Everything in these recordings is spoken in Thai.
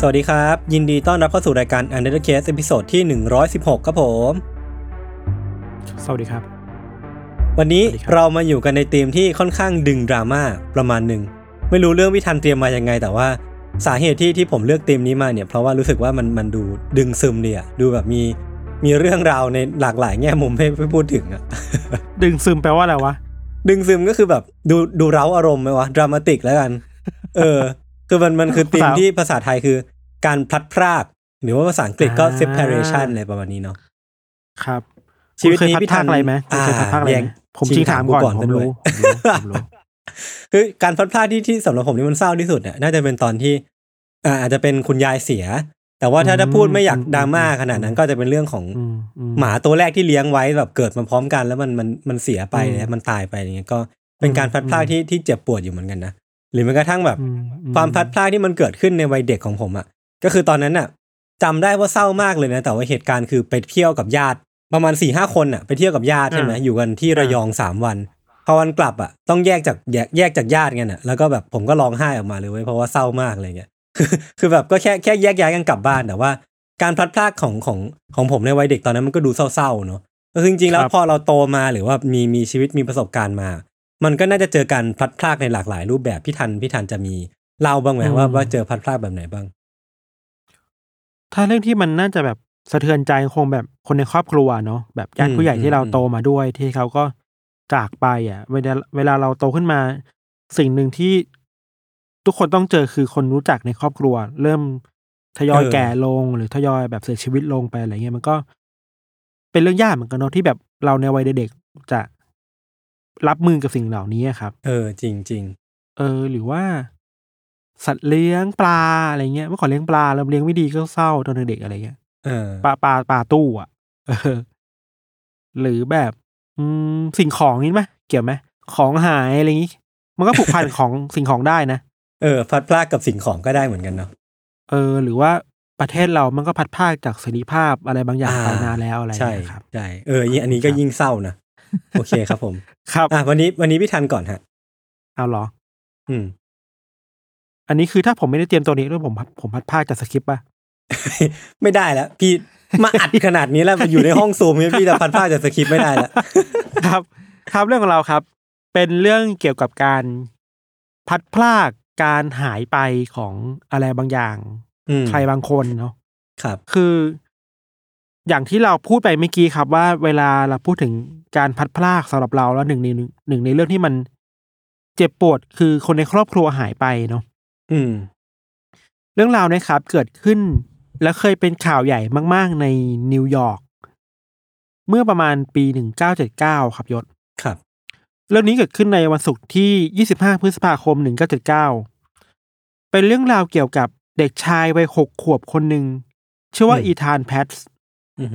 สวัสดีครับ ยินดีต้อนรับเข้าสู่รายการ Untitled Case ตอนที่ 116 ครับผม สวัสดีครับ วันนี้สวัสดีครับเรามาอยู่กันในธีมที่ค่อนข้างดึงดราม่าประมาณหนึ่ง ไม่รู้เรื่องวิธันเตรียมมายังไง แต่ว่าสาเหตุที่ที่ผมเลือกธีมนี้มาเนี่ย เพราะว่ารู้สึกว่ามันมันดูดึงซึมดีอะดูแบบมีมีเรื่องราวในหลากหลายแง่มุมให้ให้พูดถึงอะดึงซึมแปลว่าอะไรวะ ดึงซึมก็คือแบบดูดูเร้าอารมณ์ไหมวะ ดรามาติกแล้วกัน เออ คือมันมันคือธีมภาษาที่ภาษาไทยคือการพลัดพราก หรือว่าภาษาอังกฤษก็อ่า separation อะไรประมาณนี้เนาะครับ ชีวิตคุณนี้เคยพัดพี่ทันภาคอะไรไหมคุณเคยพัดภาคอะไรอ่าไหมผมแย่งจริงถามก่อนชิงถามกูก่อนผมซะด้วยรู้ผมรู้ผมรู้คือการพลัดพรากที่ที่สำหรับผมนี่มันเศร้าที่สุดเนี่ยน่าจะเป็นตอนที่อ่าอาจจะเป็นคุณยายเสีย แต่ว่าถ้าอืมถ้าพูดไม่อยากอืมดราม่าอืมขนาดนั้นก็จะเป็นเรื่องของอืมอืหมาตัวแรกที่เลี้ยงไว้แบบเกิดมาพร้อมกันแล้วมันมันมันเสียไปอืมเนี่ยมันตายไปอย่างเงี้ยก็เป็นการพลัดพรากอืมที่ที่เจ็บปวดอยู่เหมือนกันนะห รือแม้กระทั่งแบบอืมอืความพลัดพรากที่มันเกิดขึ้นในวัยเด็กของผมอะ ก็คือตอนนั้นอะจำได้ว่าเศร้ามากเลยนะ แต่ว่าเหตุการณ์คือไปเที่ยวกับญาติประมาณสี่ห้าคนอะ ไปเที่ยวกับญาติใช่ไหมอยู่กันที่ระยองสามวันพอวันกลับอะต้องแยกจากแยกแยกจากญาติกันอะแล้วก็แบบผมก็ร้องไห้ออกมาเลยเว้ยเพราะว่าเศร้ามากอะไรเงี้ยคือคือแบบก็แค่แค่แยกย้ายกันกลับบ้านแต่ว่า การพลัดพรากของของของผมในวัยเด็กตอนนั้นมันก็ดูเศร้าๆเนอะก็คือจริงๆแล้วพอเราโตมาหรือว่ามีมีชีวิตมีประสบการณ์มา มันก็น่าจะเจอการพลัดพรากในหลากหลายรูปแบบพี่ทันพี่ทันจะมีเล่าบ้างไหมว่าว่าเจอพลัดพรากแบบไหนบ้าง ถ้าเรื่องที่มันน่าจะแบบสะเทือนใจคงแบบคนในครอบครัวเนาะแบบญาติอืมผู้ใหญ่ที่เราอืมโตมาด้วยที่เขาก็จากไปอะเวลาเวลาเราโตขึ้นมา สิ่งหนึ่งที่ทุกคนต้องเจอคือคนรู้จักในครอบครัว เริ่มทยอยแก่ลงหรือทยอยแบบเสียชีวิตลงไปอะไรเงี้ยมันก็ เป็นเรื่องยากเหมือนกันเนาะที่แบบเราในวัยเด็กๆจะ รับมือกับสิ่งเหล่านี้อะครับ เออจริงจริงเออ หรือว่า สัตว์เลี้ยงปลาอะไรเงี้ยเมื่อก่อนเลี้ยงปลาเราเลี้ยงไม่ดีก็เศร้าตอนเด็กๆอะไรเงี้ยๆเออปลาปลาปลาตู้อะเออหรือแบบ อืมสิ่งของนี่ไหมเกี่ยวไหมของหายอะไรอย่างงี้ มันก็ผูกพันของสิ่งของได้นะเออพลัดพรากกับสิ่งของก็ได้เหมือนกันเนาะเออ หรือว่าประเทศเรามันก็พัดพรากจากเสรีภาพอะไรบางอย่างอ่าไปนานแล้วอะไรอย่างใช่เงี้ยครับใช่เออยิ่งอันนี้ก็ครับยิ่งเศร้านะ โอเคครับผม ครับอะวันนี้วันนี้พี่ทันก่อนฮะเอาเหรอ อืม อันนี้คือถ้าผมไม่ได้เตรียมตัวนี้แล้วผมพัดผมพัดพรากจากสคริปต์ป่ะไม่ได้แล้วพี่มาอัดขนาดนี้แล้วอยู่ในห้องซูมเนี่ยพี่จะพันผ้าจากสคริปต์ไม่ได้แล้วครับ ครับเรื่องของเราครับ เป็นเรื่องเกี่ยวกับการพัดพลากการหายไปของอะไรบางอย่างอืมใครบางคนเนาะครับ คือ อย่างที่เราพูดไปเมื่อกี้ครับว่าเวลาเราพูดถึง การพัดพลากสำหรับเราแล้วหนึ่งในหนึ่งในเรื่องที่มันเจ็บปวดคือคนในครอบครัวหายไปเนาะอืม เรื่องราวเนะครับ เกิดขึ้นและเคยเป็นข่าวใหญ่มาก ๆ ในนิวยอร์กเมื่อประมาณปีหนึ่งเก้าเจ็ดเก้าครับยศครับ เรื่องนี้เกิดขึ้นในวันศุกร์ที่25พฤษภาคม1979เป็นเรื่องราวเกี่ยวกับเด็กชายวัยหกขวบคนหนึ่งชื่อว่าอืมอีธานแพทส์อืม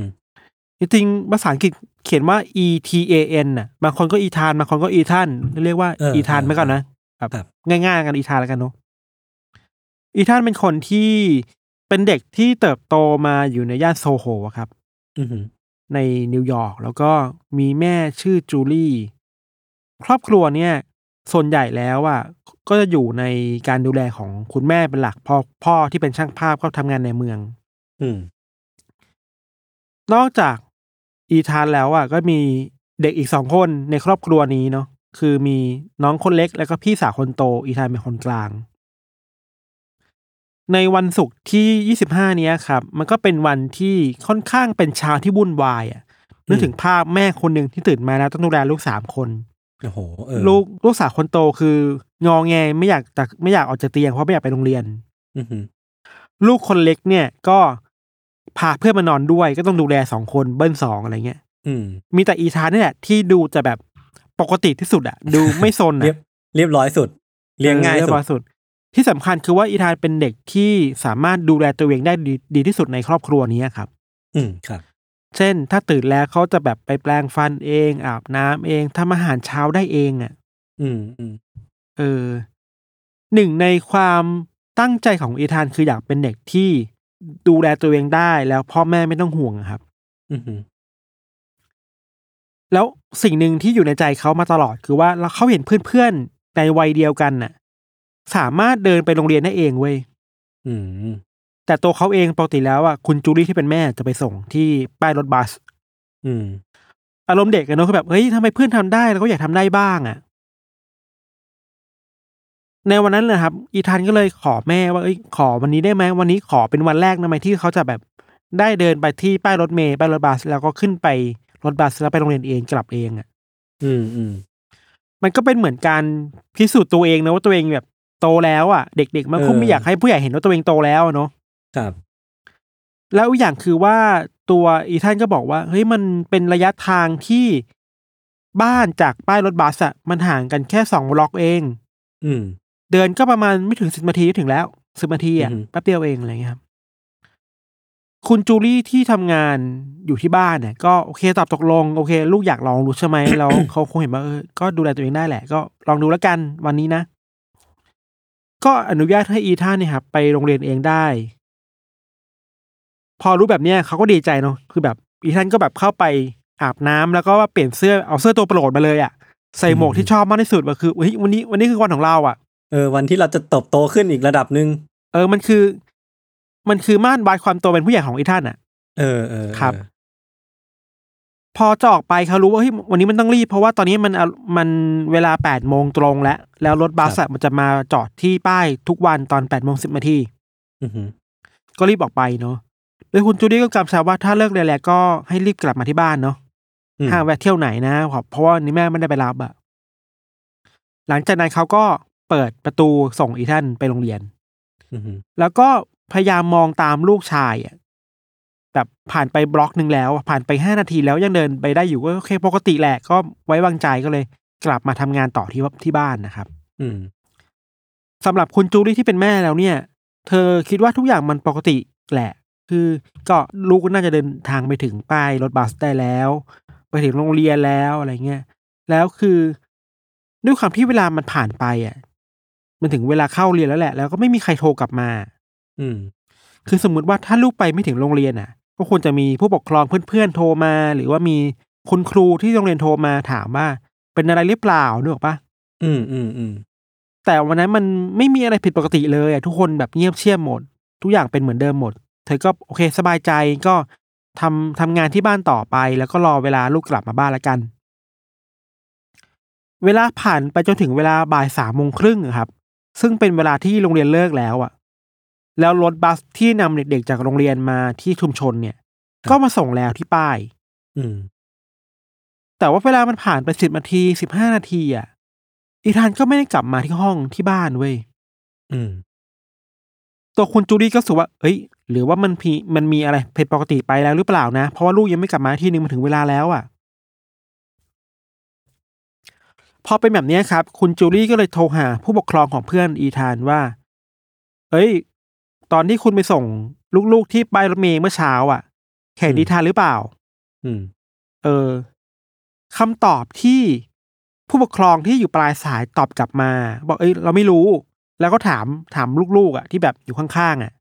จริงๆภาษาอังกฤษ เขียนว่า E T A N น่ะบางคนก็อีธานบางคนก็อีธานเรียกว่าเอออีธานเออไปก่อนนะแบบครับ ง่ายๆกันอีธานแล้วกันเนาะอีธานเป็นคนที่เป็นเด็กที่เติบโตมาอยู่ในย่านโซโหอะครับ อืมในนิวยอร์กแล้วก็มีแม่ชื่อจูลี่ ครอบครัวเนี่ย ส่วนใหญ่แล้วอะก็จะอยู่ในการดูแลของคุณแม่เป็นหลักพ่อพ่อที่เป็นช่างภาพก็ทำงานในเมือง อืม นอกจาก อีธานแล้วอะก็มีเด็กอีกสองคนในครอบครัวนี้เนาะคือมีน้องคนเล็กแล้วก็พี่สาวคนโต อีธานเป็นคนกลาง ในวันศุกร์ที่ 25 เนี้ยครับ มันก็เป็นวันที่ค่อนข้างเป็นเช้าที่วุ่นวายอะนึกถึงภาพแม่คนหนึ่งที่ตื่นมาแล้วต้องดูแลลูกสามคนโอ้โหเออลูกลูกสาวคนโตคืองอแงไม่อยากจากไม่อยากออกจากเตียงเพราะไม่อยากไปโรงเรียนอือหือลูกคนเล็กเนี่ยก็ พาเพื่อนมานอนด้วยก็ต้องดูแลสองคนเบิ้ลสองอะไรเงี้ยอืมมีแต่อีธานนี่แหละที่ดูจะแบบปกติที่สุดอะดูไม่ซนเรียบอะเรียบร้อยสุด เลี้ยงง่ายเรีสุบดร้อยสุด ที่สำคัญคือว่าอีธานเป็นเด็กที่สามารถดูแลตัวเองได้ดีดีที่สุดในครอบครัวนี้ครับ อืมครับ เช่น ถ้าตื่นแล้วเขาจะแบบไปแปลงฟันเอง อาบน้ำเองทำอาหารเช้าได้เองอะอืมอืมเออหนึ่งในความตั้งใจของอีธานคืออยากเป็นเด็กที่ ดูแลตัวเองได้แล้วพ่อแม่ไม่ต้องห่วงอะครับ อือหือแล้วสิ่งหนึ่งที่อยู่ในใจเขามาตลอดคือว่าเราเขาเห็นเพื่อนๆในวัยเดียวกันน่ะ สามารถเดินไปโรงเรียนได้เองเว้ยอืมแต่ตัวเขาเองปกติแล้วอะคุณจูลี่ที่เป็นแม่จะไปส่งที่ป้ายรถบัส อืม อารมณ์เด็กกันเนอะคือแบบเฮ้ยทำไมเพื่อนทำได้เราก็อยากทำได้บ้างอะ ในวันนั้นนะครับ อีธานก็เลยขอแม่ว่าเอ้ยขอวันนี้ได้ไหมวันนี้ขอเป็นวันแรกนะไหมที่เขาจะแบบได้เดินไปที่ป้ายรถเมย์ป้ายรถบัสแล้วก็ขึ้นไปรถบัสแล้วไปโรงเรียนเองกลับเองอะ อืมอืมมันก็เป็นเหมือนการพิสูจน์ตัวเองนะว่าตัวเองแบบโตแล้วอะ เด็กๆมันคงไม่อยากให้ผู้ใหญ่เห็นว่าตัวเองโตแล้วอะเนาะครับ แล้วอีกอย่างคือว่าตัวอีท่านก็บอกว่าเฮ้ยมันเป็นระยะทางที่บ้านจากป้ายรถบัสอะมันห่างกันแค่สองบล็อกเอง อืม เดินก็ประมาณไม่ถึงสิบนาทีก็ถึงแล้วสิบนาทีอะอือฮึแป๊บเดียวเองอะไรเงี้ยครับคุณจูลี่ที่ทำงานอยู่ที่บ้านเนี่ยก็โอเคตอบตกลง โอเค ลูกอยากลองรู้ใช่ไหมแล้วเขาคงเห็นว่าเออก็ดูแลตัวเองได้แหละ ก็ลองดูแล้วกันวันนี้นะ ก็อนุญาตให้อีท่านเนี่ยครับไปโรงเรียนเองได้ พอรู้แบบเนี้ยเขาก็ดีใจเนาะคือแบบอีท่านก็แบบเข้าไปอาบน้ำแล้วก็เปลี่ยนเสื้อเอาเสื้อตัวโปรดมาเลยอะ่ะใส่หมวกที่ชอบมากที่สุดก็คือเฮ้ยวันนี้วันนี้คือวันของเราอะ เออวันที่เราจะเติบโตขึ้นอีกระดับหนึ่งเออมันคือ มันคือม่านวัดความโตเป็นผู้ใหญ่ของอีท่านอะ เออเออครับ พอจะออกไปเขารู้ว่าเฮ้ยวันนี้มันต้องรีบ เพราะว่าตอนนี้มันอะมันเวลาแปดโมงตรงแล้ว แล้วรถบัสอะมันจะมาจอดที่ป้ายทุกวันตอนแปดโมงสิบนาทีอือหือก็รีบออกไปเนาะโดยคุณจูลี่ก็กำชับว่าถ้าเลิกเรียนแล้วก็ให้รีบกลับมาที่บ้านเนาะอืมห้ามแวะเที่ยวไหนนะเพราะว่านี่แม่ไม่ได้ไปรับอะหลังจากนั้นเขาก็ เปิดประตูส่งอีธานไปโรงเรียนอือหือแล้วก็พยายามมองตามลูกชายอะแบบผ่านไปบล็อกหนึ่งแล้ว ผ่านไปห้านาทีแล้วยังเดินไปได้อยู่ก็โอเคปกติแหละก็ไว้วางใจก็เลย กลับมาทำงานต่อที่ที่บ้านนะครับ อืมสำหรับคุณจูลี่ที่เป็นแม่แล้วเนี่ย เธอคิดว่าทุกอย่างมันปกติแหละ คือก็ลูกก็น่าจะเดินทางไปถึงป้ายรถบัสได้แล้ว ไปถึงโรงเรียนแล้วอะไรเงี้ยแล้วคือด้วยความที่เวลามันผ่านไปอะ มันถึงเวลาเข้าเรียนแล้วแหละ แล้วก็ไม่มีใครโทรกลับมา อืม คือสมมุติว่าถ้าลูกไปไม่ถึงโรงเรียนอะ ก็ควรจะมีผู้ปกครองเพื่อนๆโทรมา หรือว่ามีคุณครูที่โรงเรียนโทรมาถามว่า เป็นอะไรหรือเปล่านึกออกปะอืมอืมอืมแต่วันนั้นมันไม่มีอะไรผิดปกติเลยอะทุกคนแบบเงียบเชียบหมด ทุกอย่างเป็นเหมือนเดิมหมด เธอก็โอเคสบายใจก็ทำทำงานที่บ้านต่อไป แล้วก็รอเวลาลูกกลับมาบ้านแล้วกัน เวลาผ่านไปจนถึงเวลาบ่ายสามโมงครึ่งอะครับ ซึ่งเป็นเวลาที่โรงเรียนเลิกแล้วอะ แล้วรถบัสที่นำเด็กๆจากโรงเรียนมาที่ชุมชนเนี่ย ก็มาส่งแล้วที่ป้าย อืม แต่ว่าเวลามันผ่านไปสิบนาทีสิบห้านาทีอะ อีธานก็ไม่ได้กลับมาที่ห้องที่บ้านเว้ยอืม ตัวคุณจูดี้ก็รู้สึกว่าเอ้ย หรือว่ามันพีมันมีอะไรผิดปกติไปแล้วหรือเปล่านะ เพราะว่าลูกยังไม่กลับมาที่นึงมันถึงเวลาแล้วอะ พอเป็นแบบนี้ครับ คุณจูลี่ก็เลยโทรหาผู้ปกครองของเพื่อนอีธานว่า เอ้ย ตอนที่คุณไปส่งลูกๆที่ป้ายรถเมล์เมื่อเช้าอะเห็นอืมอีธานหรือเปล่า อืม เออคำตอบที่ผู้ปกครองที่อยู่ปลายสายตอบกลับมา บอกเอ้ย เราไม่รู้ แล้วก็ถามถามลูกๆอะ ที่แบบอยู่ข้างๆอะ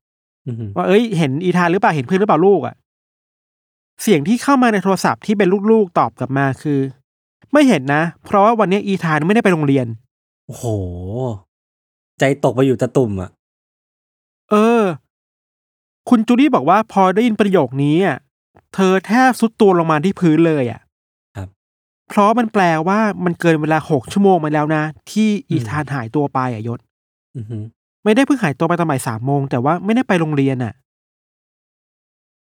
อืมว่าเอ้ย เห็นอีธานหรือเปล่าเห็นเพื่อนหรือเปล่าลูกอะ เสียงที่เข้ามาในโทรศัพท์ที่เป็นลูกๆตอบกลับมาคือ ไม่เห็นนะ เพราะว่าวันนี้อีธานไม่ได้ไปโรงเรียน โอ้โห ใจตกไปอยู่ตะตุ่มอะเออ คุณจูดี้บอกว่าพอได้ยินประโยคนี้อะเธอแทบสุดตัวลงมาที่พื้นเลยอะครับ เพราะมันแปลว่ามันเกินเวลาหกชั่วโมงมาแล้วนะ ที่อีธานหายตัวไปอะยศอืมไม่ได้เพิ่งหายตัวไปตอนบ่ายสามโมงแต่ว่าไม่ได้ไปโรงเรียนอะ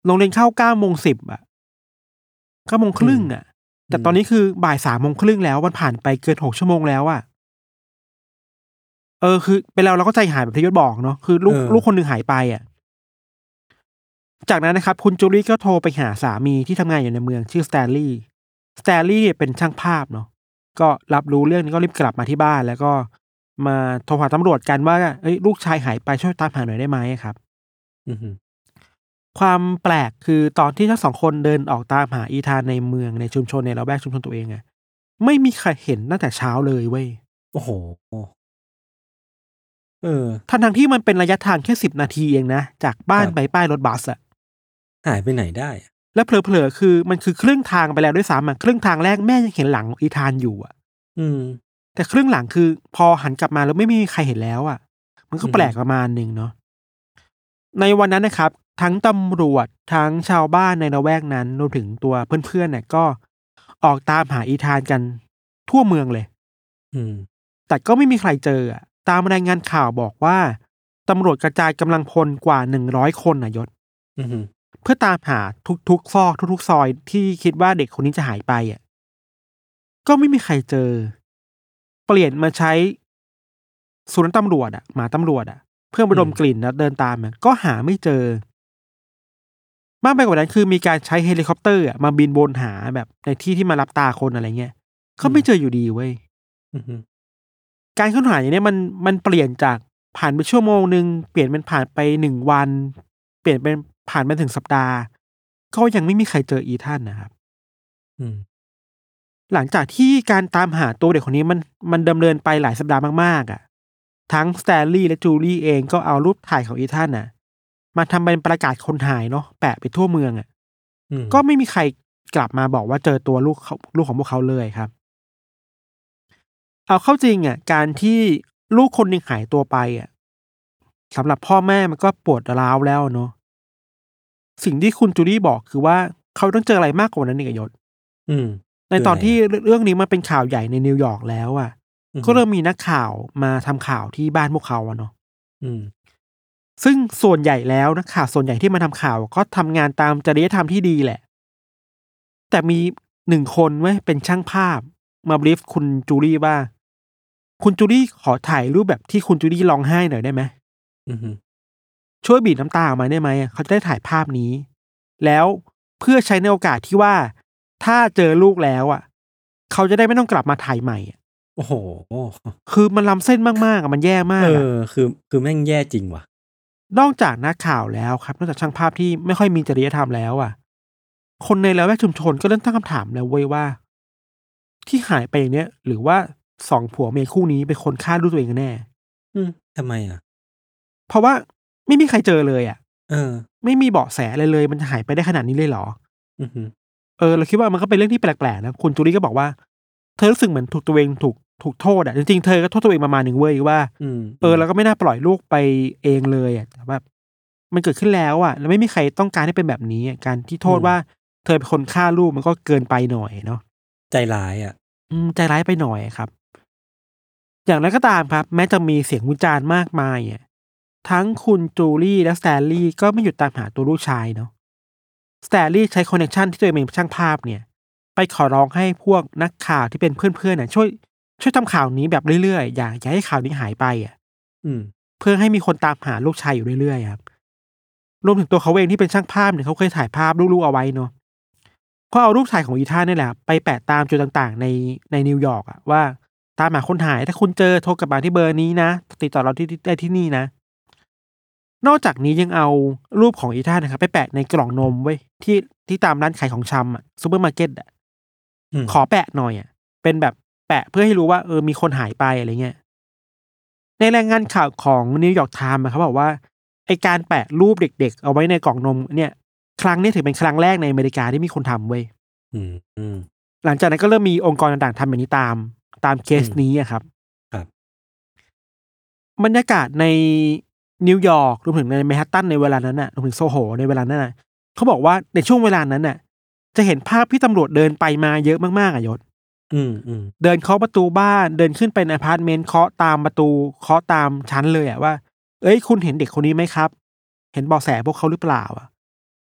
โรงเรียนเข้าเก้าโมงสิบอะเก้าโมงครึ่งอะ แต่ตอนนี้คือบ่ายสามโมงครึ่งแล้วมันผ่านไปเกินหกชั่วโมงแล้วอะเออคือเป็นเราเราก็ใจหายแบบที่ยศบอกเนาะคือลูกเออลูกคนหนึ่งหายไปอะจากนั้นนะครับ คุณจูลี่ก็โทรไปหาสามีที่ทำงานอยู่ในเมืองชื่อสแตนลีย์สแตนลีย์เป็นช่างภาพเนาะก็รับรู้เรื่องนี้ก็รีบกลับมาที่บ้าน แล้วก็มาโทรหาตำรวจกันว่าเอ้ยลูกชายหายไปช่วยตามหาหน่อยได้ไหมครับ อืม ความแปลกคือตอนที่ทั้งสองคนเดินออกตามหาอีธานในเมืองในชุมชนในละแวกชุมชนตัวเองอะไม่มีใครเห็นตั้งแต่เช้าเลยเว้ยโอ้โหเออทั้งทงๆที่มันเป็นระยะทางแค่สิบนาทีเองนะ จากบ้านครับไปป้ายรถบัสอะหายไปไหนได้อะแล้วเผลอๆคือมันคือครึ่งทางไปแล้วด้วยซ้ำอะครึ่งทางแรกแม่ยังเห็นหลังอีธานอยู่อะอืม แต่ครึ่งหลังคือพอหันกลับมาแล้วไม่มีใครเห็นแล้วอะมันก็อืมแปลกประมาณหนึ่งเนาะในวันนั้นนะครับ ทั้งตำรวจทั้งชาวบ้านในละแวกนั้นรวมถึงตัวเพื่อนๆเนี่ยก็ออกตามหาอีธานกันทั่วเมืองเลย อืม แต่ก็ไม่มีใครเจออะตามรายงานข่าวบอกว่าตำรวจกระจายกำลังพลกว่าหนึ่งร้อยคนน่ะยศอืมเพื่อตามหาทุกๆซอกทุกๆซอยที่คิดว่าเด็กคนนี้จะหายไปอะ ก็ไม่มีใครเจอ เปลี่ยนมาใช้สุนัขตำรวจอะหมาตำรวจอะ เพื่อมาดมกลิ่นแล้วเดินตามอะก็หาไม่เจอ มากไปกว่านั้นคือมีการใช้เฮลิคอปเตอร์อะมาบินบนหาแบบในที่ที่มาลับตาคนอะไรเงี้ยก็ไม่เจออยู่ดีเว้ยอืมการค้นหาอย่างเนี้ยมันมันเปลี่ยนจากผ่านไปชั่วโมงหนึ่งเปลี่ยนเป็นผ่านไปหนึ่งวัน เปลี่ยนเป็นผ่านไปถึงสัปดาห์ ก็ยังไม่มีใครเจออีธานนะครับอืมหลังจากที่การตามหาตัวเด็กคนนี้มันมันดำเนินไปหลายสัปดาห์มากๆอะ ทั้งสแตนลีย์และจูลี่เองก็เอารูปถ่ายของอีท่านน่ะ มาทำเป็นประกาศคนหายเนาะแปะไปทั่วเมืองอะอืมก็ไม่มีใครกลับมาบอกว่าเจอตัวลูกเขาลูกของพวกเขาเลยครับ เอาเข้าจริงอะ การที่ลูกคนหนึ่งหายตัวไปอะสำหรับพ่อแม่มันก็ปวดร้าวแล้วเนาะสิ่งที่คุณจูดี้บอกคือว่าเขาต้องเจออะไรมากกว่านั้นอีกอะยศอืมในตอนที่เรื่องนี้มันเป็นข่าวใหญ่ในนิวยอร์กแล้วอะอืมก็เริ่มมีนักข่าวมาทำข่าวที่บ้านพวกเขาอะเนาะอืม ซึ่งส่วนใหญ่แล้วนักข่าวส่วนใหญ่ที่มาทำข่าวก็ทำงานตามจริยธรรมที่ดีแหละ แต่มีหนึ่งคนไว้ยเป็นช่างภาพ มาบรีฟคุณจูลี่ว่า คุณจูลี่ขอถ่ายรูปแบบที่คุณจูลี่ร้องไห้หน่อยได้ไหมอืมช่วยบีบน้ำตาออกมาได้ไหมเขาจะได้ถ่ายภาพนี้ แล้วเพื่อใช้ในโอกาสที่ว่า ถ้าเจอลูกแล้ว อะ เขาจะได้ไม่ต้องกลับมาถ่ายใหม่อะโอ้โห คือมันล้ำเส้นมากๆอะมันแย่มากเออะอคือ คือแม่งแย่จริงว่ะ นอกจากนักข่าวแล้วครับ นอกจากช่างภาพที่ไม่ค่อยมีจริยธรรมแล้วอะ คนในละแวกชุมชนก็เริ่มตั้งคำถามแล้วเว้ยว่า ที่หายไปอย่างเนี้ยหรือว่าสองผัวเมียคู่นี้เป็นคนฆ่าลูกตัวเองกันแน่ อืมทำไมอะ เพราะว่าไม่มีใครเจอเลยอะ เออ ไม่มีเบาะแสอะไรเลย มันจะหายไปได้ขนาดนี้เลยเหรอ อืมเออเราคิดว่ามันก็เป็นเรื่องที่แปลกๆนะคุณจูลี่ก็บอกว่า เธอรู้สึกเหมือนถูกตัวเองถูก ถูกโทษอะจริงๆเธอก็โทษตัวเองประมาณหนึ่งเว้ยว่าอืมเออเราก็ไม่น่าปล่อยลูกไปเองเลยอะแต่แบบมันเกิดขึ้นแล้วอะแล้วไม่มีใครต้องการให้เป็นแบบนี้อะการที่โทษว่าเธอเป็นคนฆ่าลูกมันก็เกินไปหน่อยเนาะใจร้ายอะ อืมใจร้ายไปหน่อยครับ อย่างไรก็ตามครับ แม้จะมีเสียงวิจารณ์มากมายอะทั้งคุณจูลี่และสแตนลีย์ก็ไม่หยุดตามหาตัวลูกชายเนาะสแตนลีย์ใช้ connection ที่ตัวเองเป็นช่างภาพเนี่ย ไปขอร้องให้พวกนักข่าวที่เป็นเพื่อนๆน่ะช่วย ช่วยทำข่าวนี้แบบเรื่อยๆ อย่าอย่าให้ข่าวนี้หายไปอะ อืม เพื่อให้มีคนตามหาลูกชายอยู่เรื่อยๆครับ รวมถึงตัวเขาเองที่เป็นช่างภาพเนี่ยเขาเคยถ่ายภาพลูกๆเอาไว้เนาะเขาเอารูปถ่ายของอีธานนี่แหละไปแปะตามจุดต่างๆ ในในนิวยอร์กอะว่าตามหาคนหายถ้าคุณเจอโทรกลับมาที่เบอร์นี้นะติดต่อเราที่ได้ที่นี่นะ นอกจากนี้ยังเอารูปของอีธานนะครับไปแปะในกล่องนมเว้ยที่ที่ตามร้านขายของชำอะซูเปอร์มาร์เก็ตอะอืมขอแปะหน่อยอะเป็นแบบ แปะเพื่อให้รู้ว่าเออมีคนหายไปอะไรเงี้ยในรายงานข่าวของนิวยอร์กไทม์เขาบอกว่าไอการแปะรูปเด็ก ๆ เอาไว้ในกล่องนมเนี่ย ครั้งนี้ถือเป็นครั้งแรกในอเมริกาที่มีคนทำเว้ยอืมอืมหลังจากนั้นก็เริ่มมีองค์กรต่างๆทำแบบนี้ตาม ตามเคสนี้อะครับ ครับ บรรยากาศในนิวยอร์กรวมถึงในแมนฮัตตันในเวลานั้นน่ะรวมถึงโซโหในเวลานั้นน่ะเขาบอกว่าในช่วงเวลานั้นน่ะ จะเห็นภาพที่ตำรวจเดินไปมาเยอะมากๆอะยศ อืมอืมเดินเคาะประตูบ้านเดินขึ้นไปในอพาร์ตเมนต์เคาะตามประตูเคาะตามชั้นเลยอะว่า เอ้ยคุณเห็นเด็กคนนี้ไหมครับ เห็นเบาะแสพวกเขาหรือเปล่าอะ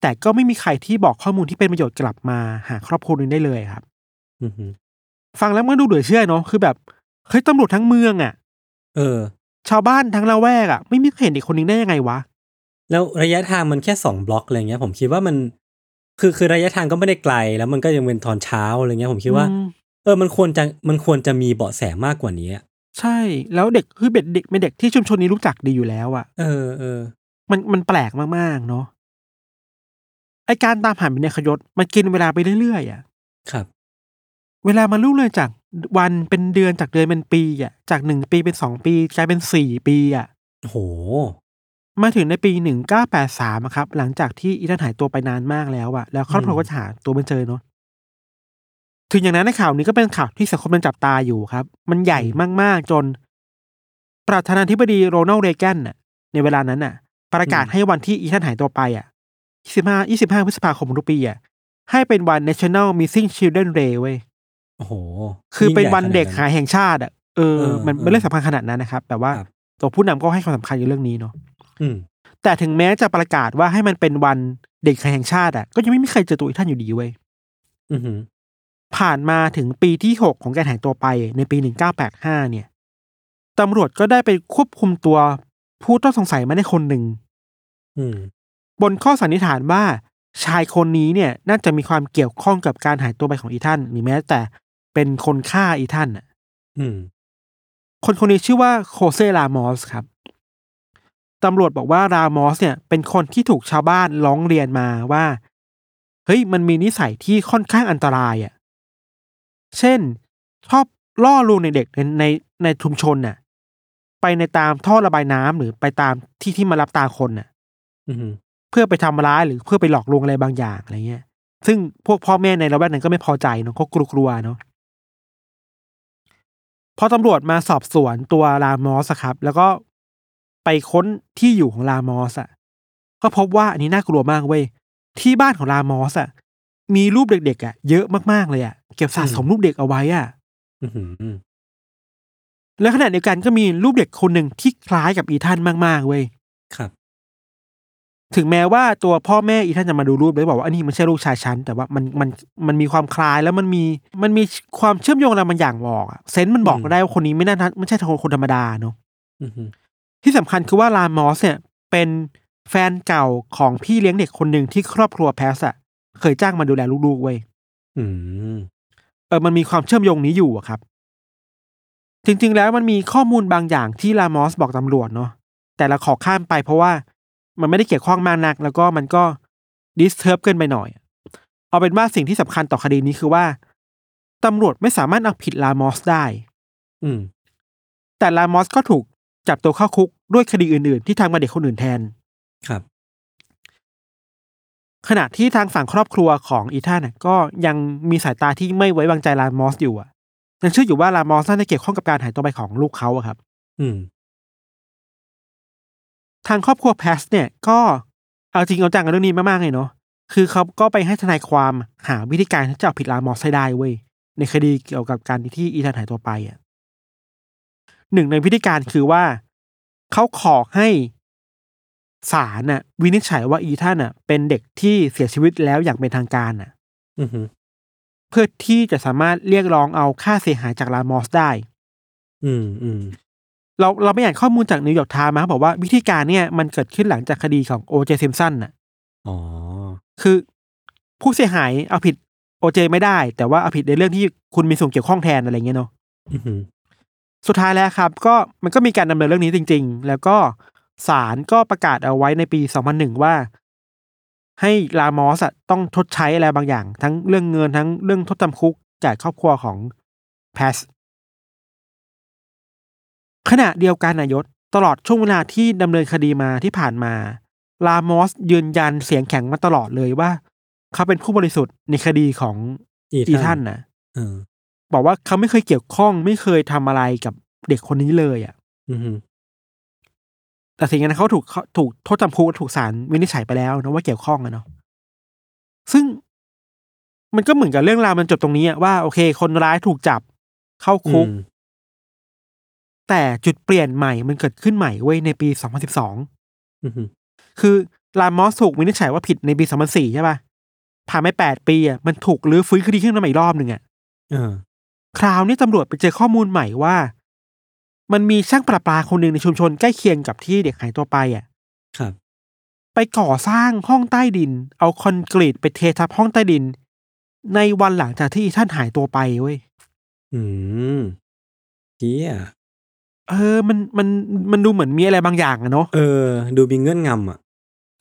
แต่ก็ไม่มีใครที่บอกข้อมูลที่เป็นประโยชน์กลับมาหาครอบครัวนี้ได้เลยครับอือหือฟังแล้วมันดูเหลือเชื่อเนาะคือแบบเฮ้ยตำรวจทั้งเมืองอะเออ ชาวบ้านทั้งละแวกอะไม่มีใครเห็นเด็กคนนี้ได้ยังไงวะแล้วระยะทางมันแค่สองบล็อกอะไรเงี้ย ผมคิดว่ามัน คือคือระยะทางก็ไม่ได้ไกล แล้วมันก็ยังเป็นตอนเช้าอะไรเงี้ย ผมคิดว่าอืม เออมันควรจะมันควรจะมีเบาะแสมากกว่านี้อะใช่แล้วเด็กคือเด็กเด็กเป็นเด็กที่ชุมชนนี้รู้จักดีอยู่แล้วอะ เออเออมันมันแปลกมากๆเนาะไอการตามหาบินขยศมันกินเวลาไปเรื่อยๆอะ ครับ เวลามันลุ่งเลยจากวันเป็นเดือนจากเดือนเป็นปีอะ จากหนึ่งปีเป็นสองปีกลายเป็นสี่ปีอะโอ้โห มาถึงในปีหนึ่งเก้าแปดสามครับ หลังจากที่อีธานหายตัวไปนานมากแล้วอะแล้วครอบครัวอืมก็จะหาตัวไม่เจอเนาะ ถึงอย่างนั้นในข่าวนี้ก็เป็นข่าวที่สังคมมันจับตาอยู่ครับ มันใหญ่มากๆจน ประธานาธิบดีโรนัลด์เรแกนน่ะ ในเวลานั้นน่ะ ประกาศให้วันที่อีธานหายตัวไปอะ 25 25 พฤษภาคมทุกปีอะ ให้เป็นวัน National Missing Children Day เว้ยโอ้โห คือเป็นวันยิ่งใหญ่เด็กขาหายแห่งชาติอะเออเออมันเออไม่เรื่องสำคัญขนาดนั้นนะครับ แต่ว่าครับตัวผู้นำก็ให้ความสำคัญในเรื่องนี้เนาะอืมแต่ถึงแม้จะประกาศว่าให้มันเป็นวันเด็กแห่งชาติอะ ก็ยังไม่มีใครเจอตัวอีท่านอยู่ดีเว้ยอือหือ ผ่านมาถึงปีที่หกของการหายตัวไปในปีหนึ่งเก้าแปดห้าเนี่ยตำรวจก็ได้ไปควบคุมตัวผู้ต้องสงสัยมาได้คนหนึ่งอืมบนข้อสันนิษฐานว่าชายคนนี้เนี่ยน่าจะมีความเกี่ยวข้องกับการหายตัวไปของอีท่านหรือแม้แต่เป็นคนฆ่าอีท่านน่ะอืมคนคนนี้ชื่อว่าโคเซรามอสครับตำรวจบอกว่ารามอสเนี่ย เป็นคนที่ถูกชาวบ้านร้องเรียนมาว่า เฮ้ยมันมีนิสัยที่ค่อนข้างอันตรายอะ่ะ เช่น ชอบล่อลวงในเด็กในในในชุมชนน่ะ ไปในตามท่อระบายน้ำหรือไปตามที่ที่มารับตาคนน่ะอือหือเพื่อไปทำร้ายหรือเพื่อไปหลอกลวงอะไรบางอย่างอะไรเงี้ย ซึ่งพวกพ่อแม่ในระแวกนั้นก็ไม่พอใจเนาะก็กลัวๆเนาะพอตำรวจมาสอบสวนตัวรามอสอะครับ แล้วก็ไปค้นที่อยู่ของรามอสอะก็พบว่าอันนี้น่ากลัวมากเว้ยที่บ้านของรามอสอะ มีรูปเด็กๆอะเยอะมากๆเลยอะเก็บสะสมรูปเด็กเอาไว้อะอือหือแล้วขณะเดียวกันก็มีรูปเด็กคนหนึ่งที่คล้ายกับอีท่านมากๆเว้ยครับ ถึงแม้ว่าตัวพ่อแม่อีท่านจะมาดูรูปแล้วบอกว่าอันนี้มันใช่ลูกชายฉันแต่ว่ามันมันมันมีความคล้ายแล้วมันมีมันมีความเชื่อมโยงอะไรบางอย่างบอกอะเซนส์มันบอกอืมได้ว่าคนนี้ไม่น่าไม่ใช่คนคนธรรมดาเนาะอือหือที่สำคัญคือว่าลามอสเนี่ยเป็นแฟนเก่าของพี่เลี้ยงเด็กคนหนึ่งที่ครอบครัวแพสอะ เคยจ้างมาดูแลลูกๆเว้ยอืมเออมันมีความเชื่อมโยงนี้อยู่อะครับ จริงๆแล้วมันมีข้อมูลบางอย่างที่ลามอสบอกตำรวจเนาะแต่เราขอข้ามไปเพราะว่ามันไม่ได้เกี่ยวข้องมากนัก แล้วก็มันก็ดิสเทิร์บเกินไปหน่อย เอาเป็นว่าสิ่งที่สำคัญต่อคดีนี้คือว่าตำรวจไม่สามารถเอาผิดลามอสได้ อืม แต่ลามอสก็ถูกจับตัวเข้าคุกด้วยคดีอื่นๆ ที่ทำกับเด็กคนอื่นแทน ครับ ขณะที่ทางฝั่งครอบครัวของอีธานน่ะก็ยังมีสายตาที่ไม่ไว้วางใจลามอสอยู่อะยังเชื่ออยู่ว่าลามอสน่าจะเกี่ยวข้องกับการหายตัวไปของลูกเขาอะครับ อืม ทางครอบครัวแพสเนี่ย ก็เอาจริงเอาจังกับเรื่องนี้มากๆเลยเนาะคือเขาก็ไปให้ทนายความหาวิธีการที่จะเอาผิดลามอสให้ได้เว้ยในคดีเกี่ยวกับการที่อีธานหายตัวไปอะหนึ่งในวิธีการคือว่าเขาขอให้ ศาลน่ะ วินิจฉัยว่าอีธานน่ะ เป็นเด็กที่เสียชีวิตแล้วอย่างเป็นทางการน่ะอือหือเพื่อที่จะสามารถเรียกร้องเอาค่าเสียหายจากลามอสได้ อืมอืมเราเราไปอ่านข้อมูลจากนิวยอร์กไทม์มาบอกว่าวิธีการเนี่ยมันเกิดขึ้นหลังจากคดีของโอเจซิมป์สันน่ะอ๋อคือผู้เสียหายเอาผิดโอเจไม่ได้ แต่ว่าเอาผิดในเรื่องที่คุณมีส่วนเกี่ยวข้องแทนอะไรเงี้ยเนาะอือหือสุดท้ายแล้วครับ ก็มันก็มีการดำเนินเรื่องนี้จริง ๆ แล้วก็ ศาลก็ประกาศเอาไว้ในปี 2001 ว่า ให้ลามอสอะต้องชดใช้อะไรบางอย่าง ทั้งเรื่องเงินทั้งเรื่องโทษจำคุกแก่ครอบครัวของแพสขณะเดียวกันนายศตลอดช่วงเวลาที่ดำเนินคดีมาที่ผ่านมา ลามอสยืนยันเสียงแข็งมาตลอดเลยว่า เขาเป็นผู้บริสุทธิ์ในคดีของอีอีท่าท่านนนะเออบอกว่าเขาไม่เคยเกี่ยวข้องไม่เคยทำอะไรกับเด็กคนนี้เลยอะอือหือ แต่สิ่งนั้นเขาถูกเขาถูกโทษจำคุกถูกศาลวินิจฉัยไปแล้วนะว่าเกี่ยวข้องอะเนาะซึ่งมันก็เหมือนกับเรื่องราวมันจบตรงนี้อะว่าโอเค คนร้ายถูกจับเข้าคุกอืมแต่จุดเปลี่ยนใหม่มันเกิดขึ้นใหม่เว้ยในปี2012อือหือคือลามอสถูกวินิจฉัยว่าผิดในปีสองพันสี่ใช่ป่ะผ่านไปแปดปีอะมันถูกรื้อฟื้นคดีขึ้นมาอีกรอบหนึ่งอะเออคราวนี้ตำรวจไปเจอข้อมูลใหม่ว่า มันมีช่างประปาคนหนึ่งในชุมชนใกล้เคียงกับที่เด็กหายตัวไปอะ ครับ ไปก่อสร้างห้องใต้ดิน เอาคอนกรีตไปเททับห้องใต้ดิน ในวันหลังจากที่อีธานหายตัวไปเว้ย อืมเฮ้ยเออ มัน มัน มันดูเหมือนมีอะไรบางอย่างอะเนาะ เออ ดูมีเงื่อนงำอะ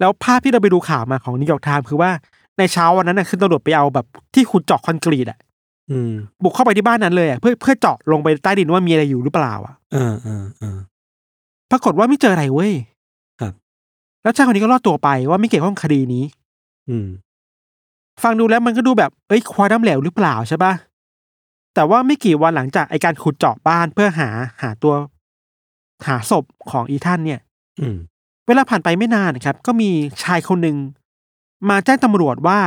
แล้วภาพที่เราไปดูข่าวมาของนิวยอร์กไทม์คือว่าในเช้าวันนั้นน่ะคือตำรวจไปเอาแบบที่ขุดเจาะคอนกรีตอะ อืมบุกเข้าไปที่บ้านนั้นเลยอะเพื่อเพื่อเจาะลงไปใต้ดินว่ามีอะไรอยู่หรือเปล่าอะเออเออเออปรากฏว่าไม่เจออะไรเว้ยครับ แล้วชายคนนี้ก็รอดตัวไปว่าไม่เกี่ยวข้องคดีนี้ อืม ฟังดูแล้วมันก็ดูแบบเอ้ยควายน้ำเหลวหรือเปล่าใช่ปะแต่ว่าไม่กี่วันหลังจากไอการขุดเจาะบ้านเพื่อหาหาตัว หาศพของอีท่านเนี่ย อืม เวลาผ่านไปไม่นานครับ ก็มีชายคนหนึ่งมาแจ้งตำรวจว่า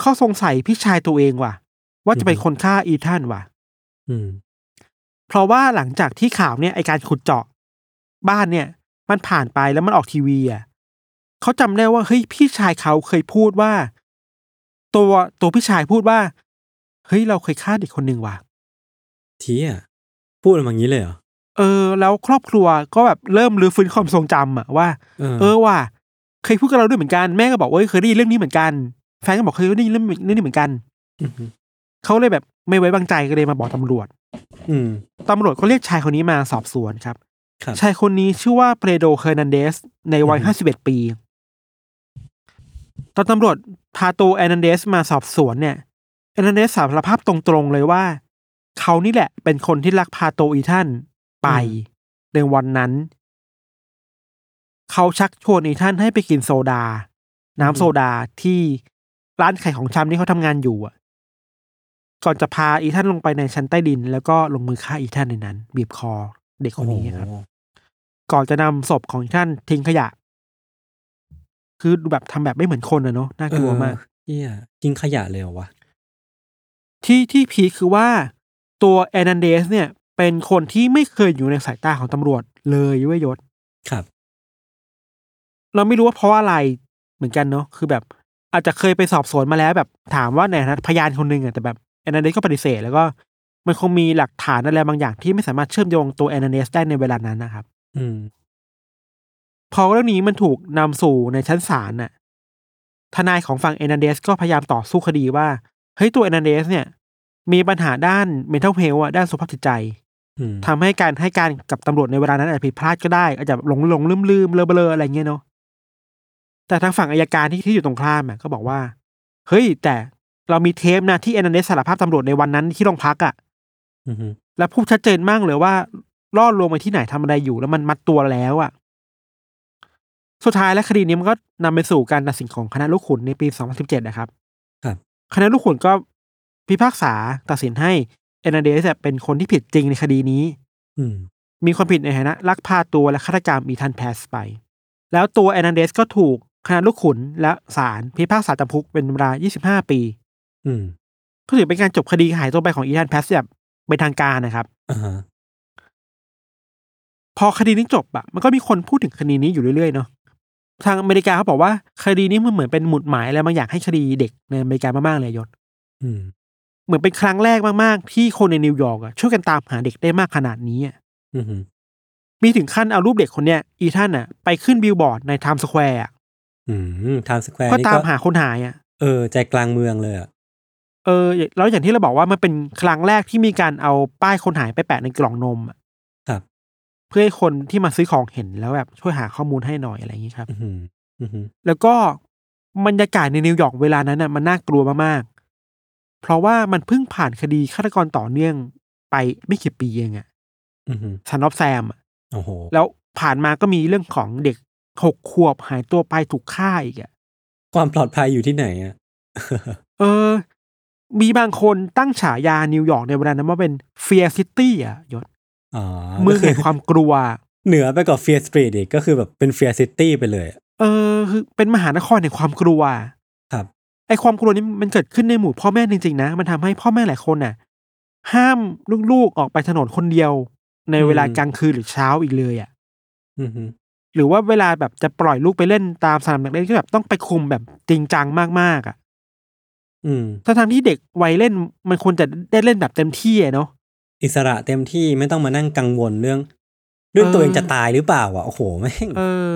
เขาสงสัยพี่ชายตัวเองว่ะ ว่าจะเป็นคนฆ่าอีท่านว่ะอืมเพราะว่าหลังจากที่ข่าวเนี่ยไอการขุดเจาะ บ้านเนี่ย มันผ่านไปแล้วมันออกทีวีอะเขาจำได้ว่าเฮ้ยพี่ชายเขาเคยพูดว่า ตัวตัวพี่ชายพูดว่าเฮ้ยเราเคยฆ่าเด็กคนหนึ่งว่ะเทียพูดออกมาอย่างนี้เลยเหรอเออ แล้วครอบครัวก็แบบเริ่มรื้อฟื้นความทรงจำอะว่าเออเออว่ะเคยพูดกับเราด้วยเหมือนกันแม่ก็บอกว่าเอ้ยเคยได้ยินเรื่องนี้เหมือนกัน แฟนก็บอกเคยได้ยินเรื่องเรื่องนี้เหมือนกันอืม เขาเลยแบบไม่ไว้วางใจก็เลยมาบอกตำรวจ อืมตำรวจก็เรียกชายคนนี้มาสอบสวนครับ ครับ ชายคนนี้ชื่อว่าเปโดรเฮอร์นันเดสในวัย อือฮึห้าสิบเอ็ดปี ตอนตำรวจพาตัวเฮอร์นันเดสมาสอบสวนเนี่ยเฮอร์นันเดสสารภาพตรงๆเลยว่า เขานี่แหละเป็นคนที่ลักพาตัวอีธานไปในวันนั้น เขาชักชวนอีท่านให้ไปกินโซดา น้ำโซดาที่ร้านขายของชำที่เขาทำงานอยู่อะ ก่อนจะพาอีท่านลงไปในชั้นใต้ดิน แล้วก็ลงมือฆ่าอีท่านในนั้น บีบคอเด็กคนนี้ครับโอ้โหก่อนจะนำศพของอีท่านทิ้งขยะ คือดูแบบทำแบบไม่เหมือนคนอะเนาะน่ากลัวมากเออเฮียทิ้งขยะเลยเหรอวะที่ที่พีคคือว่าตัวแอนันเดสเนี่ย เป็นคนที่ไม่เคยอยู่ในสายตาของตำรวจเลยเว้ยยศครับ เราไม่รู้ว่าเพราะอะไรเหมือนกันเนาะคือแบบ อาจจะเคยไปสอบสวนมาแล้วแบบถามว่าในฐานะพยานคนหนึ่งอะแต่แบบ แอนันเดสก็ปฏิเสธแล้วก็มันคงมีหลักฐานอะไรบางอย่างที่ไม่สามารถเชื่อมโยงตัวแอนันเดสได้ในเวลานั้นนะครับ อืม พอเรื่องนี้มันถูกนำสู่ในชั้นศาลน่ะ ทนายของฝั่งเอนันเดสก็พยายามต่อสู้คดีว่าเฮ้ยตัวเฮอร์นันเดสเนี่ย มีปัญหาด้าน mental health อะด้านสุขภาพจิตใจอืมทำให้การให้การกับตำรวจในเวลานั้นอาจจะผิดพลาดก็ได้อาจจะหลงหลงลืมลืมเบลอเบลออะไรเงี้ยเนาะแต่ทางฝั่งอัยการที่ที่อยู่ตรงข้ามอะก็บอกว่า เฮ้ย แต่ เรามีเทปนะที่เฮอร์นันเดสสารภาพตำรวจในวันนั้นที่โรงพักอะอืมแล้วพูดชัดเจนมากเลยว่าล่อลวงไปที่ไหนทำอะไรอยู่แล้วมันมัดตัวแล้วอะ่ะ สุดท้ายแล้วคดีนี้มันก็นำไปสู่การตัดสินของคณะลูกขุนในปี 2017 นะครับครับ คณะลูกขุนก็พิพากษาตัดสินให้เอนาเดสเป็นคนที่ผิดจริงในคดีนี้ อืมมีความผิดในฐานะลักพาตัวและฆาตกรรมอีทันแพสไป แล้วตัวเอนาเดสก็ถูกคณะลูกขุนและศาลพิพากษาจำคุกเป็นเวลา 25 ปี อืมก็ถือเป็นการจบคดีหายตัวไปของอีทันแพสแบบเป็นทางการนะครับอ่าฮะพอคดีนี้จบอะมันก็มีคนพูดถึงคดีนี้อยู่เรื่อยๆเนาะทางอเมริกาเขาบอกว่าคดีนี้มันเหมือนเป็นหมุดหมายอะไรบางอย่างให้คดีเด็กในอเมริกามากๆเลยยศอืมเหมือนเป็นครั้งแรกมากๆ ที่คนในนิวยอร์กอะช่วยกันตามหาเด็กได้มากขนาดนี้อะอืมมีถึงขั้นเอารูปเด็กคนเนี้ยอีธานอะไปขึ้นบิลบอร์ดในไทม์สแควร์อะอืมไทม์สแควร์ก็นี่ตามก็หาคนหายอะเออ ใจกลางเมืองเลยอะ เออแล้วอย่างที่เราบอกว่ามันเป็นครั้งแรกที่มีการเอาป้ายคนหายไปแปะในกล่องนมอะครับ เพื่อให้คนที่มาซื้อของเห็นแล้วแบบช่วยหาข้อมูลให้หน่อยอะไรอย่างนี้ครับอืมอืมแล้วก็บรรยากาศในนิวยอร์กเวลานั้นน่ะมันน่ากลัวมากๆ เพราะว่ามันเพิ่งผ่านคดีฆาตกรต่อเนื่องไปไม่กี่ปีเองอะอืม Son of Sam อะโอ้โหแล้วผ่านมาก็มีเรื่องของเด็กหกขวบหายตัวไปถูกฆ่าอีกอะความปลอดภัยอยู่ที่ไหนอะเออ มีบางคนตั้งฉายานิวยอร์กในเวลานั้นว่าเป็น Fear City อะยศอ๋อก็คือเมืองแห่งความกลัว เหนือไปกว่า Fear Street อีกก็คือแบบเป็น Fear City ไปเลยอะเออคือเป็นมหานครแห่งความกลัว ครับ ไอความกลัวนี้มันเกิดขึ้นในหมู่พ่อแม่จริงๆนะ มันทำให้พ่อแม่หลายคนน่ะ ห้ามลูกๆออกไปถนนคนเดียว ในเวลากลางคืนหรือเช้าอีกเลยอะอืมหรือว่าเวลาแบบจะปล่อยลูกไปเล่นตามสนามเด็กเล่นก็แบบต้องไปคุมแบบจริงจังมากๆอะ อืมทั้งทที่เด็กวัยเล่นมันควรจะได้เล่นแบบเต็มที่อะเนาะอิสระเต็มที่ไม่ต้องมานั่งกังวลเรื่อง เรื่องเออตัวเองจะตายหรือเปล่าอะโอ้โหแม่งเออ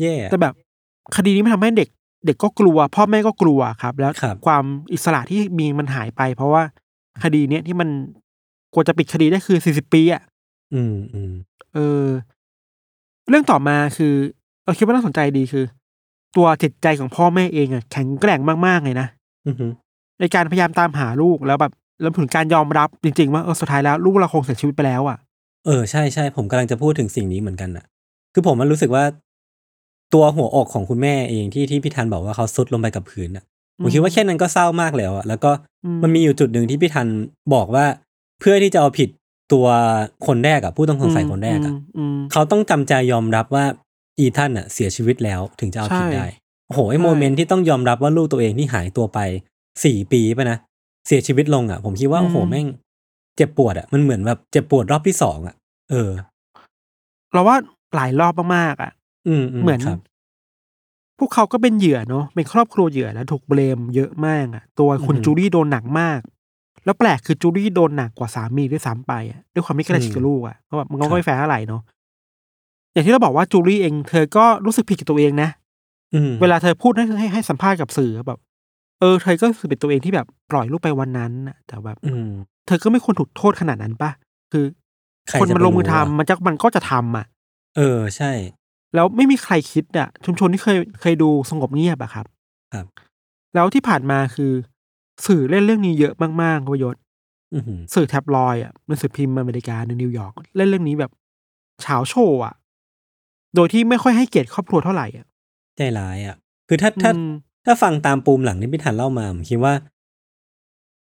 แย่แต่แบบ คดีนี้มันทำให้เด็ก เด็กก็กลัว พ่อแม่ก็กลัวครับ แล้วครับความอิสระที่มีมันหายไป เพราะว่าคดีเนี้ยที่มันกว่าจะปิดคดีได้คือสี่สิบปีอะอืมอืมเออ เรื่องต่อมาคือเราคิดว่าน่าสนใจดีคือ ตัวจิตใจของพ่อแม่เองอะแข็งแกร่งมากๆเลยนะอือหือ ในการพยายามตามหาลูกแล้วแบบแล้วถึงการยอมรับจริง ๆ ว่าเออสุดท้ายแล้วลูกเราคงเสียชีวิตไปแล้วอะเออใช่ใช่ผมกำลังจะพูดถึงสิ่งนี้เหมือนกันอะ คือผมมันรู้สึกว่าตัวหัวอกของคุณแม่เองที่ที่พี่ธันบอกว่าเขาซุดลงไปกับพื้นอะผมคิดว่าแค่นั้นก็เศร้ามากแล้วอะแล้วก็อืมมันมีอยู่จุดหนึ่งที่พี่ธันบอกว่า เพื่อที่จะเอาผิดตัวคนแรกอะผู้ต้องสงสัยคนแรกอะมอืมเขาต้องจำใจยอมรับว่าอีท่านอะเสียชีวิตแล้วถึงจะเอาผิดใช่ได้ โอ้โหไอ้ใช่โมเมนต์ที่ต้องยอมรับว่าลูกตัวเองที่หายตัวไปสี่ปีไปนะเสียชีวิตลงอะ ผมคิดว่าโอ้โหแม่ง เจ็บปวดอะมันเหมือนแบบเจ็บปวดรอบที่สองอะ เออ เราว่าหลายรอบมากๆอะ อืมเหมือนครับพวกเขาก็เป็นเหยื่อเนาะเป็นครอบครัวเหยื่อแล้วถูกเบลมเยอะมากอะ ตัวคุณอือหือจูดี้โดนหนักมาก แล้วแปลกคือจูดี้โดนหนักกว่าสามีด้วยซ้ำไปอะด้วยความไม่ใกล้ชิดกับลูกอะก็แบบมันก็ไม่แฟร์เท่าไหร่เนาะอย่างที่เราบอกว่าจูดี้เองเธอก็รู้สึกผิดกับตัวเองนะอืม เวลาเธอพูดให้ให้ให้สัมภาษณ์กับสื่อแบบ เออเธอก็รู้สึกเป็นตัวเองที่แบบปล่อยลูกไปวันนั้นน่ะแต่แบบอืมเธอก็ไม่ควรถูกโทษขนาดนั้นปะคือใครคนจะมันไปลงมือรู้ทำอะมันจะมันก็จะทำอะ เออใช่ แล้วไม่มีใครคิดอะ ชุมชนที่เคยเคยดูสงบเงียบอะครับ ครับ แล้วที่ผ่านมาคือ สื่อเล่นเรื่องนี้เยอะมากๆประโยชน์อือหือสื่อแท็บลอยด์อะหนังสือพิมพ์อเมริกาในนิวยอร์กเล่นเรื่องนี้แบบฉาวโฉ่อะ โดยที่ไม่ค่อยให้เกียรติครอบครัวเท่าไหร่อะ ใจร้ายอะ คือถ้าถ้าอืมถ้าฟังตามปูมหลังที่พี่ทันเล่ามาผมคิดว่า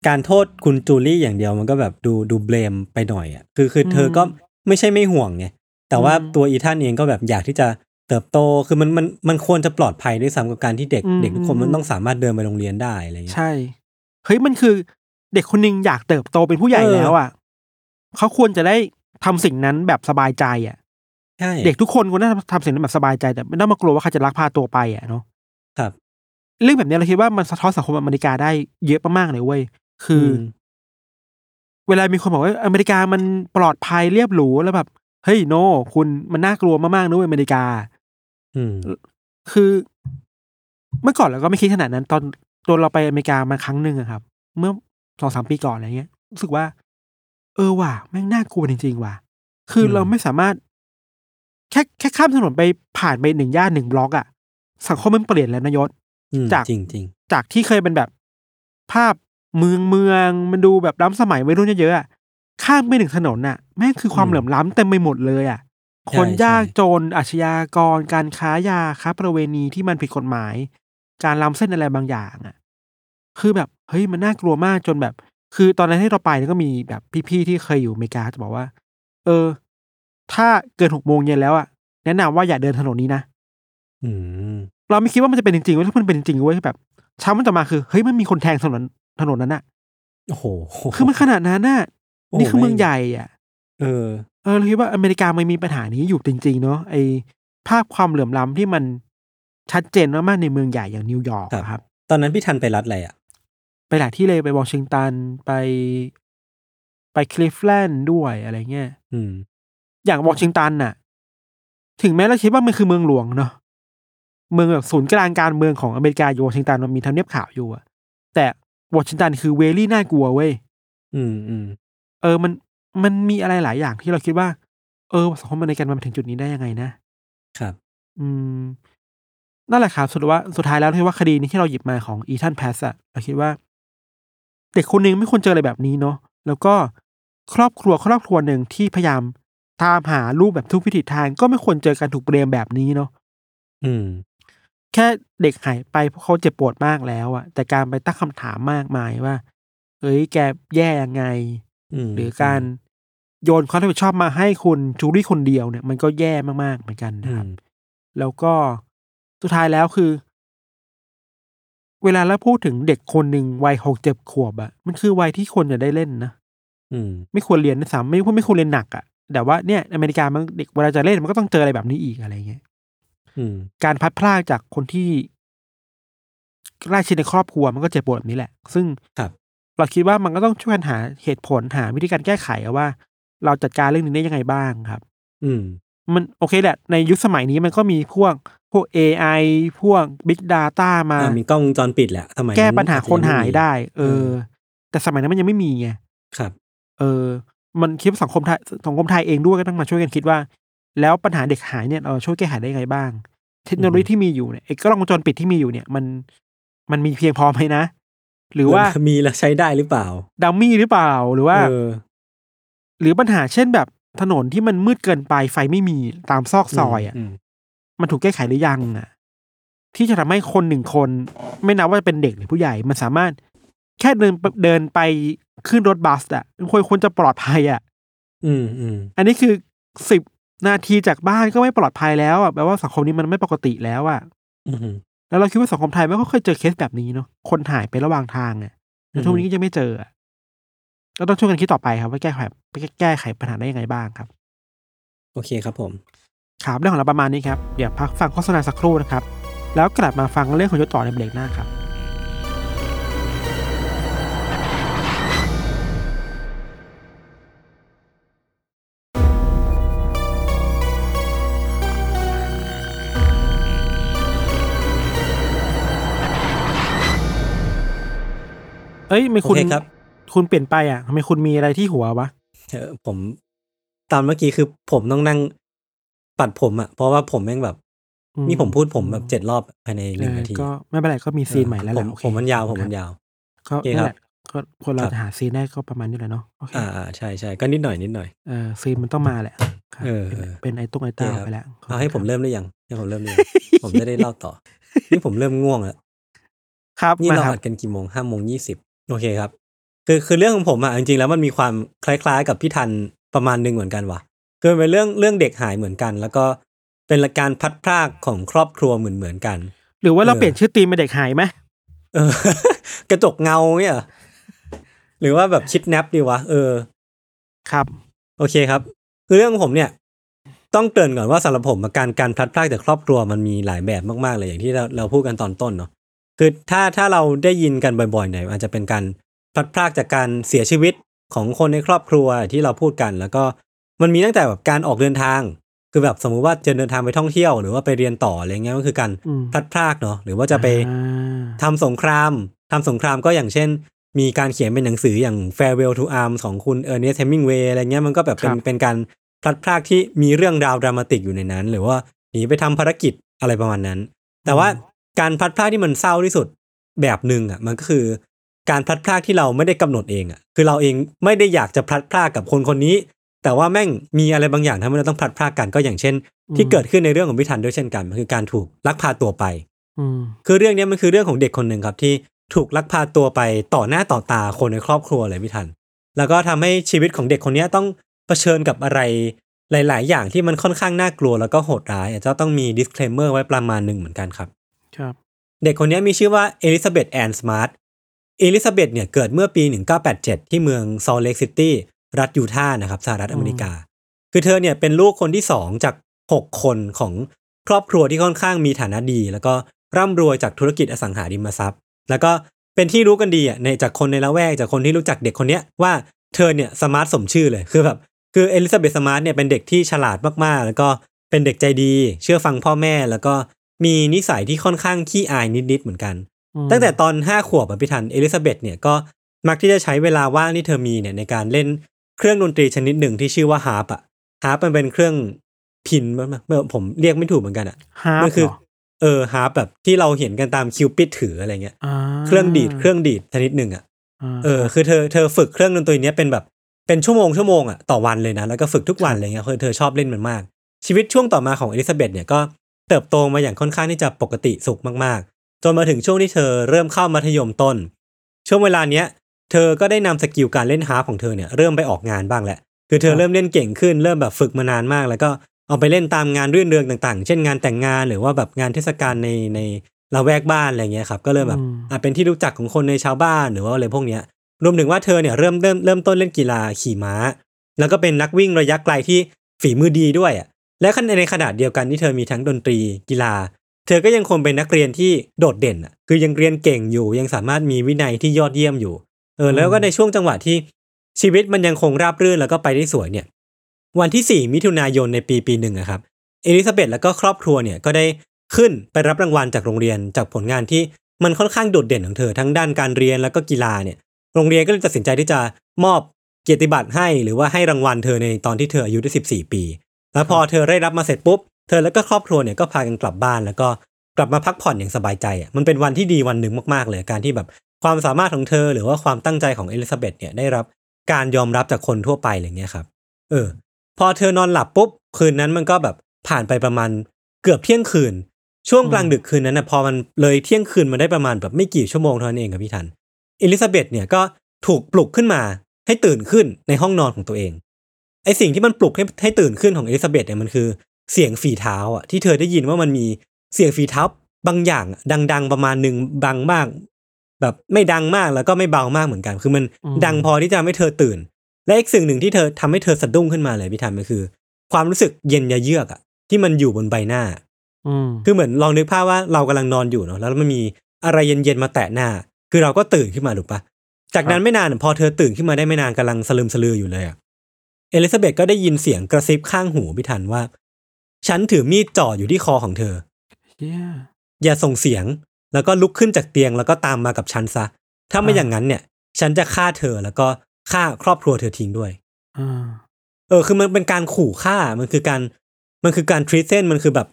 การโทษคุณจูดี้อย่างเดียวมันก็แบบดูดู blame ไปหน่อยอะคือคือเธอก็ไม่ใช่ไม่ห่วงไงแต่ว่าตัวอีทานเองก็แบบอยากที่จะเติบโตคือมันมันมันควรจะปลอดภัยด้วยซ้ำกับการที่เด็กเด็กทุกคนมันต้องสามารถเดินไปโรงเรียนได้อะไรเงี้ยใช่เฮ้ยมันคือเด็กคนหนึงอยากเติบโตเป็นผู้ใหญ่เออแล้วอะเขาควรจะได้ทำสิ่งนั้นแบบสบายใจอะ ใช่เด็กทุกคนควรได้ทำสิ่งนั้นแบบสบายใจแต่ไม่ต้องมากลัวว่าใครจะลักพาตัวไปอะเนาะครับ เรื่องแบบนี้เราคิดว่ามันสะท้อนสังคมอเมริกาได้เยอะมากๆเลยเว้ยคืออมเวลามีคนบอกว่าอเมริกามันปลอดภัยเรียบหรูแล้วแบบเฮ้ยโน คุณมันน่ากลัวมากๆนะเว้ยอเมริกา อืม คือเมื่อก่อนเราก็ไม่คิดขนาดนั้น ตอนตอนเราไปอเมริกามาครั้งหนึ่งอะครับ เมื่อสองสามปีก่อนอะไรเงี้ยรู้สึกว่า เออว่ะแม่งน่ากลัวจริงๆว่ะ คืออมเราไม่สามารถ แค่แค่ข้ามถนนไปผ่านไปหนึ่งย่านหนึ่งบล็อกอะสังคมมันเปลี่ยนแล้วนายศอืมจากจริงจริงจากที่เคยเป็นแบบ ภาพเมืองเมืองมันดูแบบล้ำสมัยวัยรุ่นเยอะๆอะข้ามไปหนึ่งถนนน่ะแม่งคือความเหลื่อมล้ำเต็มไปหมดเลยอะ คนยากจนอาชญากรการค้ายาค้าประเวณีที่มันผิดกฎหมาย การล้ำเส้นอะไรบางอย่างอะ คือแบบเฮ้ยมันน่ากลัวมากจนแบบ คือตอนนั้นที่เราไปเนี่ยก็มีแบบพี่ๆที่เคยอยู่อเมริกาจะบอกว่า เออ ถ้าเกินหกโมงเย็นแล้วอะแนะนำว่าอย่าเดินถนนนี้นะอืมเราไม่คิดว่ามันจะเป็นจริงๆเว้ยถ้ามันเป็นจริงๆเว้ยแบบเช้ามันต่อมาคือเฮ้ยมันมีคนแทงถนนถนนนั้นน่ะโอ้โหคือมันขนาดนั้นน่ะโอ้โหนี่คือเมืองแม่งใหญ่อะ เออ เออเราคิดว่าอเมริกามันมีปัญหานี้อยู่จริง ๆ เนาะไอภาพความเหลื่อมล้ำที่มันชัดเจนมากๆในเมืองใหญ่อย่างนิวยอร์กครับอะครับ ตอนนั้นพี่ทันไปรัฐอะไรอะ ไปหลายที่เลยไปวอชิงตันไป ไปคลิฟแลนด์ด้วยอะไรเงี้ย อืม อย่างวอชิงตันน่ะ ถึงแม้เราคิดว่ามันคือเมืองหลวงเนาะเมืองแบบศูนย์กลางการเมืองของอเมริกาอยู่วอชิงตันมันมีทำเนียบขาวอยู่อะแต่วอชิงตันคือเวลี่น่ากลัวเว้ยอืมอืมเออมันมันมีอะไรหลายอย่างที่เราคิดว่า เออสังคมอเมริกันมันมาถึงจุดนี้ได้ยังไงนะครับ อืมนั่นแหละครับสุดว่าสุดท้ายแล้วที่ว่าคดีนี้ที่เราหยิบมาของอีธานแพสอะเราคิดว่า เด็กคนหนึ่งไม่ควรเจออะไรแบบนี้เนาะแล้วก็ครอบครัวครอบครัวหนึ่งที่พยายาม ตามหาลูกแบบทุกวิถีทางก็ไม่ควรเจอการถูกเบรมแบบนี้เนาะอืม แค่เด็กหายไปเพราะเขาเจ็บปวดมากแล้วอะแต่การไปตั้งคำถามมากมายว่าเอ้ยแกแย่ยังไงอืมหรือการโยนความรับผิดชอบมาให้คุณจูรี่คนเดียวเนี่ย มันก็แย่มากๆเหมือนกันอืนะครับมแล้วก็สุดท้ายแล้วคือ เวลาเราพูดถึงเด็กคนหนึ่งวัยหกเจ็ดขวบอะมันคือวัยที่คนจะได้เล่นนะอืม ไม่ควรเรียนนะสามไม่ควรไม่ควรเรียนหนักอะ แต่ว่าเนี่ยอเมริกามันเด็กเวลาจะเล่นมันก็ต้องเจออะไรแบบนี้อีกอะไรเงี้ยอืมการพัดพลากจากคนที่ใกล้ชิดในครอบครัวมันก็เจ็บปวดแบบนี้แหละ ซึ่งครับเราคิดว่ามันก็ต้องช่วยกันหาเหตุผลหาวิธีการแก้ไขอะว่า เราจัดการเรื่องนี้ได้ยังไงบ้างครับ อืม มันโอเคแหละ ในยุคสมัยนี้มันก็มีพวกพวก AI พวก Big Data มาอ่ามีกล้องวงจรปิดแหละสมัยนั้นแก้ปัญหาคนหายอจจะงม่มีได้ เออ แต่สมัยนั้นมันยังไม่มีไงครับ เออ มันคิดว่าสังคมไทยสังคมไทยเองด้วยก็ต้องมาช่วยกันคิดว่า แล้วปัญหาเด็กหายเนี่ยเราช่วยแก้ไขได้ยังไงบ้าง เทคโนโลยีที่มีอยู่เนี่ยไอ้กล้องวงจรปิดที่มีอยู่เนี่ยมันมันมีเพียงพอไหมนะ หรือว่ามีแล้วใช้ได้หรือเปล่าดัมมี่หรือเปล่าหรือว่าเออหรือปัญหาเช่นแบบถนนที่มันมืดเกินไปไฟไม่มีตามซอกซอยอะมมันถูกแก้ไขหรือยังอะ ที่จะทำให้คนหนึ่งคน ไม่นับว่าจะเป็นเด็กหรือผู้ใหญ่มันสามารถแค่เดินเดินไป ขึ้นรถบัสอะควรควรจะปลอดภัยอะอืมอืมอันนี้คือสิบนาทีจากบ้านก็ไม่ปลอดภัยแล้วอะแปลว่าสังคมนี้มันไม่ปกติแล้วอะอืมแล้วเราคิดว่าสังคมไทยไม่ค่อยเคยเจอเคสแบบนี้เนาะคนหายไประหว่างทางอะแล้วทุกวันนี้ก็จะไม่เจออะก็ต้องช่วยกันคิดต่อไปครับว่าแก้ไขแก้ไขปัญหาได้ยังไงบ้างครับ โอเคครับผมครับเรื่องของเราประมาณนี้ครับเดี๋ยวพักฟังโฆษณาสักครู่นะครับ แล้วกลับมาฟังเรื่องของยศต่อในเบรกหน้าครับ เอ้ยไม่โอคุณเคครับ คุณเปลี่ยนไปอะทำไมคุณมีอะไรที่หัววะเออผมตอนเมื่อกี้คือผมต้องนั่งปัดผมอะ เพราะว่าผมแม่งแบบอือนี่ผมพูดผมแบบเจ็ดรอบภายในหนึ่งเออนาทีก็ไม่เป็นไรก็มีซีนใหม่แล้วแหผละมโอเคผมมันยาวผมมันครับยาวก็โอเคนั่ครับนแหละครับก็คนเราครับจะหาซีนได้ก็ประมาณนี้แหละเนาะโอเคอ่าอ่าใช่ใช่ก็นิดหน่อยนิดหน่อยเออซีนมันต้องมาแหละครับเออเป็นเป็นไอ้ตุ้งไอ้เต้าโอเคครับไปแล้วเอาให้ผมเริ่มได้ยังให้ผมเริ่มได้ยังผมจะได้เล่าต่อ นี่ผมเริ่มง่วงแล้วครับนี่มาเราครับอัดกันกี่โมงห้าโมงยี่สิบ โอเคครับ คือคือเรื่องของผมอะจริงๆแล้วมันมีความคล้าย ๆ กับพี่ทันประมาณหนึ่งเหมือนกันว่ะคือมันเป็นเรื่องเรื่องเด็กหายเหมือนกัน แล้วก็เป็นการพัดพรากของครอบครัวเหมือนเหมือนๆกัน หรือว่าเราเออเปลี่ยนชื่อตีมเป็นเด็กหายไหมเออกระจกเงาเนี่ยเหรอหรือว่าแบบคิดแนปดีวะเออ ครับ โอเคครับ คือเรื่องของผมเนี่ย ต้องเกริ่นก่อนว่าสำหรับผมการการพลัดพรากจากครอบครัวมันมีหลายแบบมากๆเลยอย่างที่เราเราพูดกันตอนต้นเนาะ คือถ้าถ้าเราได้ยินกันบ่อยๆเนี่ยอาจจะเป็นการพลัดพรากจากการเสียชีวิตของคนในครอบครัวที่เราพูดกัน แล้วก็มันมีตั้งแต่แบบการออกเดินทาง คือแบบสมมุติว่าจะเดินทางไปท่องเที่ยวหรือว่าไปเรียนต่ออะไรเงี้ยก็คือการอืมพลัดพรากเนาะหรือว่าจะไปอ่าทำสงครามทำสงครามก็อย่างเช่น มีการเขียนเป็นหนังสืออย่าง Farewell to Arms ของคุณเออร์เนสเฮมิงเวย์อะไรเงี้ยมันก็แบบเป็นเป็นการพลัดพรากที่มีเรื่องราวดรามาติกอยู่ในนั้น หรือว่าหนีไปทำภารกิจอะไรประมาณนั้น แต่ว่า การพลัดพรากที่มันเศร้าที่สุดแบบหนึ่งอะมันก็คือการพลัดพรากที่เราไม่ได้กำหนดเองอะคือเราเองไม่ได้อยากจะพลัดพรากกับคนคนนี้ แต่ว่าแม่งมีอะไรบางอย่างทำให้เราต้องพลัดพรากกันก็อย่างเช่น ที่เกิดขึ้นในเรื่องของพิธันด้วยเช่นกันมันคือการถูกลักพาตัวไปอืมคือเรื่องเนี้ยมันคือเรื่องของเด็กคนหนึ่งครับ ที่ถูกลักพาตัวไปต่อหน้าต่อตาคนในครอบครัวเลยพี่ทัน แล้วก็ทำให้ชีวิตของเด็กคนเนี้ยต้องเผชิญกับอะไรหลาย ๆ อย่างที่มันค่อนข้างน่ากลัวแล้วก็โหดร้ายอาจจะต้องมี disclaimer ไว้ประมาณหนึ่งเหมือนกันครับ ครับเด็กคนนี้มีชื่อว่าเอลิซาเบธแอนสมาร์ทเอลิซาเบธเนี่ยเกิดเมื่อปี 1987 ที่เมืองซอลเลกซิตี้รัฐยูทาห์นะครับสหรัฐอเมริกา คือเธอเนี่ยเป็นลูกคนที่สองจาก 6 คนของครอบครัวที่ค่อนข้างมีฐานะดี แล้วก็ร่ำรวยจากธุรกิจอสังหาริมทรัพย์ แล้วก็เป็นที่รู้กันดีอะในจากคนในละแวกจากคนที่รู้จักเด็กคนเนี้ยว่าเธอเนี่ย smart สมชื่อเลยคือแบบคือเอลิซาเบธสมาร์ทเนี่ยเป็นเด็กที่ฉลาดมากๆ แล้วก็เป็นเด็กใจดี เชื่อฟังพ่อแม่แล้วก็ มีนิสัยที่ค่อนข้างขี้อายนิดๆเหมือนกันอืมตั้งแต่ตอนห้าขวบอะพี่ทันเอลิซาเบธเนี่ยก็มักที่จะใช้เวลาว่างที่เธอมีเนี่ยในการเล่นเครื่องดนตรีชนิดหนึ่งที่ชื่อว่าฮาร์ปอะฮาร์ปมันเป็นเครื่องพิณมั้งเมื่อผมเรียกไม่ถูกเหมือนกันอะฮาร์มันคือเหรอเออฮาร์ปแบบที่เราเห็นกันตามคิวปิดถืออะไรเงี้ยอ่าเครื่องดีดเครื่องดีดชนิดหนึ่งอะาเออคือเธอเธอฝึกเครื่องดนตรีเนี้ยเป็นแบบเป็นชั่วโมงชั่วโมงอะต่อวันเลยนะแล้วก็ฝึกทุกวันอะไรเงี้ยคือเธอชอบเล่นมันมาก ชีวิตช่วงต่อมาของเอลิซาเบธเนี่ยก็ เติบโตมาอย่างค่อนข้างที่จะปกติสุขมากๆ จนมาถึงช่วงที่เธอเริ่มเข้ามัธยมต้น ช่วงเวลาเนี้ย เธอก็ได้นำ skill การเล่นฮาร์ปของเธอเนี่ยเริ่มไปออกงานบ้างแหละ คือเธอเริ่มเล่นเก่งขึ้นเริ่มแบบฝึกมานานมาก แล้วก็เอาไปเล่นตามงานรื่นเริงต่างๆ เช่นงานแต่งงานหรือว่าแบบงานเทศกาลในในละแวกบ้านอะไรเงี้ยครับก็เริ่มแบบอะเป็นที่รู้จักของคนในชาวบ้านหรือว่าอะไรพวกเนี้ยรวมถึงว่าเธอเนี่ยเริ่มเริ่มเริ่มต้นเล่นกีฬาขี่ม้า แล้วก็เป็นนักวิ่งระยะไกลที่ฝีมือดีด้วยอะ และในขณะเดียวกันที่เธอมีทั้งดนตรีกีฬา เธอก็ยังคงเป็นนักเรียนที่โดดเด่นอะคือยังเรียนเก่งอยู่ยังสามารถมีวินัยที่ยอดเยี่ยมอยู่เออแล้วก็ในช่วงจังหวะที่ชีวิตมันยังคงราบรื่นแล้วก็ไปได้สวยเนี่ย วันที่ 4 มิถุนายนในปีปีหนึ่งอะครับเอลิซาเบธแล้วก็ครอบครัวเนี่ยก็ได้ขึ้นไปรับรางวัลจากโรงเรียนจากผลงานที่มันค่อนข้างโดดเด่นของเธอทั้งด้านการเรียนแล้วก็กีฬาเนี่ยโรงเรียนก็เลยตัดสินใจที่จะมอบเกียรติบัตรให้หรือว่าให้รางวัลเธอในตอนที่เธออายุได้ 14 ปี แล้วพอเธอได้รับมาเสร็จปุ๊บ เธอแล้วก็ครอบครัวเนี่ยก็พากันกลับบ้านแล้วก็กลับมาพักผ่อนอย่างสบายใจอะมันเป็นวันที่ดีวันหนึ่งมากๆเลยการที่แบบความสามารถของเธอหรือว่าความตั้งใจของเอลิซาเบธเนี่ยได้รับการยอมรับจากคนทั่วไปอะไรเงี้ยครับ เออ พอเธอนอนหลับปุ๊บคืนนั้นมันก็แบบผ่านไปประมาณเกือบเที่ยงคืน ช่วงกลางดึกคืนนั้นนะพอมันเลยเที่ยงคืนมาได้ประมาณแบบไม่กี่ชั่วโมงเท่านั้นเองครับพี่ทันเอลิซาเบธเนี่ยก็ถูกปลุกขึ้นมาให้ตื่นขึ้นในห้องนอนของตัวเอง ไอสิ่งที่มันปลุกให้ให้ตื่นขึ้นของเอลิซาเบธเนี่ยมันคือเสียงฝีเท้าอะที่เธอได้ยินว่ามันมีเสียงฝีเท้าบางอย่างอะดัง ๆ ประมาณหนึ่งบางมาก แบบไม่ดังมากแล้วก็ไม่เบามากเหมือนกัน คือมันอืมดังพอที่จะทำให้เธอตื่น และอีกสิ่งหนึ่งที่เธอทำให้เธอสะดุ้งขึ้นมาเลยพี่ทันก็คือ ความรู้สึกเย็นยะเยือกอะที่มันอยู่บนใบหน้าอืมคือเหมือนลองนึกภาพว่าเรากำลังนอนอยู่เนาะแล้วมันมีอะไรเย็นๆมาแตะหน้า คือเราก็ตื่นขึ้นมาถูกปะจากนั้นไม่นานพอเธอตื่นขึ้นมาได้ไม่นานกำลังสลืมสลืออยู่เลยอะ เอลิซาเบธก็ได้ยินเสียงกระซิบข้างหูพี่ทันว่า ฉันถือมีดจ่ออยู่ที่คอของเธอเฮียอย่าส่งเสียง แล้วก็ลุกขึ้นจากเตียงแล้วก็ตามมากับฉันซะ ถ้าไม่อ่าอย่างนั้นเนี่ย ฉันจะฆ่าเธอแล้วก็ฆ่าครอบครัวเธอทิ้งด้วยอ่าเออ คือมันเป็นการขู่ฆ่า มันคือการ มันคือการทรีเซนมันคือแบบ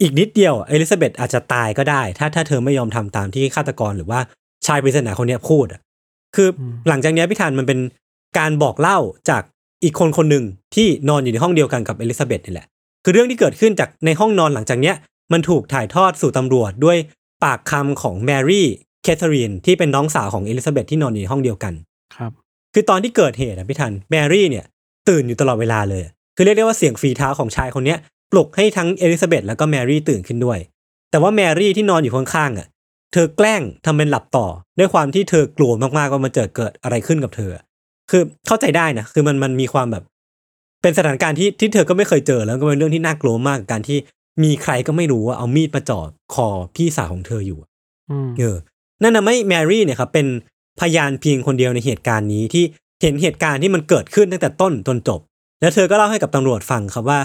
อีกนิดเดียว เอลิซาเบธอาจจะตายก็ได้ ถ้าถ้าเธอไม่ยอมทำตามที่ฆาตกรหรือว่าชายปริศนาคนเนี้ยพูดอะ คืออหลังจากเนี้ยพี่ธันมันเป็นการบอกเล่าจาก อีกคนคนหนึ่งที่นอนอยู่ในห้องเดียวกันกับเอลิซาเบธนี่แหละ คือเรื่องที่เกิดขึ้นจากในห้องนอนหลังจากเนี้ยมันถูกถ่ายทอดสู่ตำรวจด้วยปากคำของแมรี่แคทเธอรีนที่เป็นน้องสาวของเอลิซาเบธที่นอนอยู่ในห้องเดียวกัน ครับ คือตอนที่เกิดเหตุอะพี่ทันแมรี่เนี่ย ตื่นอยู่ตลอดเวลาเลย คือเรียกได้ว่าเสียงฝีเท้าของชายคนเนี้ยปลุกให้ทั้งเอลิซาเบธแล้วก็แมรี่ตื่นขึ้นด้วย แต่ว่าแมรี่ที่นอนอยู่ข้างๆอะเธอแกล้งทำเป็นหลับต่อ ด้วยความที่เธอกลัวมากๆว่ามันจะเกิดอะไรขึ้นกับเธอ คือเข้าใจได้นะคือมันมันมีความแบบ เป็นสถานการณ์ที่ที่เธอก็ไม่เคยเจอแล้วก็เป็นเรื่องที่น่ากลัวมากกับการที่มีใครก็ไม่รู้ว่าเอามีดมาจ่อคอพี่สาวของเธออยู่อืมเออนั่นนะไม่แมรี่เนี่ยครับเป็นพยานเพียงคนเดียวในเหตุการณ์นี้ที่เห็นเหตุการณ์ที่มันเกิดขึ้นตั้งแต่ต้นจนจบ แล้วเธอก็เล่าให้กับตำรวจฟังครับว่า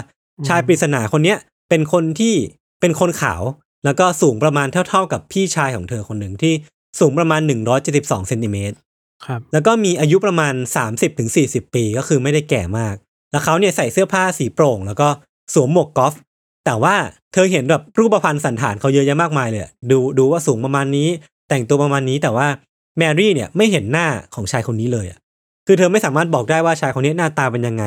ชายปริศนาคนเนี้ยเป็นคนที่เป็นคนขาว แล้วก็สูงประมาณเท่าๆกับพี่ชายของเธอคนหนึ่งที่สูงประมาณ 172เซนติเมตร ครับแล้วก็มีอายุประมาณ 30-40ถึงปีก็คือไม่ได้แก่มาก แล้วเขาเนี่ยใส่เสื้อผ้าสีโปร่ง แล้วก็สวมหมวกกอล์ฟแต่ว่าเธอเห็นแบบรูปพรรณสันฐานเขาเยอะแยะมากมายเลยดูดูว่าสูงประมาณนี้ แต่งตัวประมาณนี้แต่ว่าแมรี่เนี่ยไม่เห็นหน้าของชายคนนี้เลยอะคือเธอไม่สามารถบอกได้ว่าชายคนนี้หน้าตาเป็นยังไง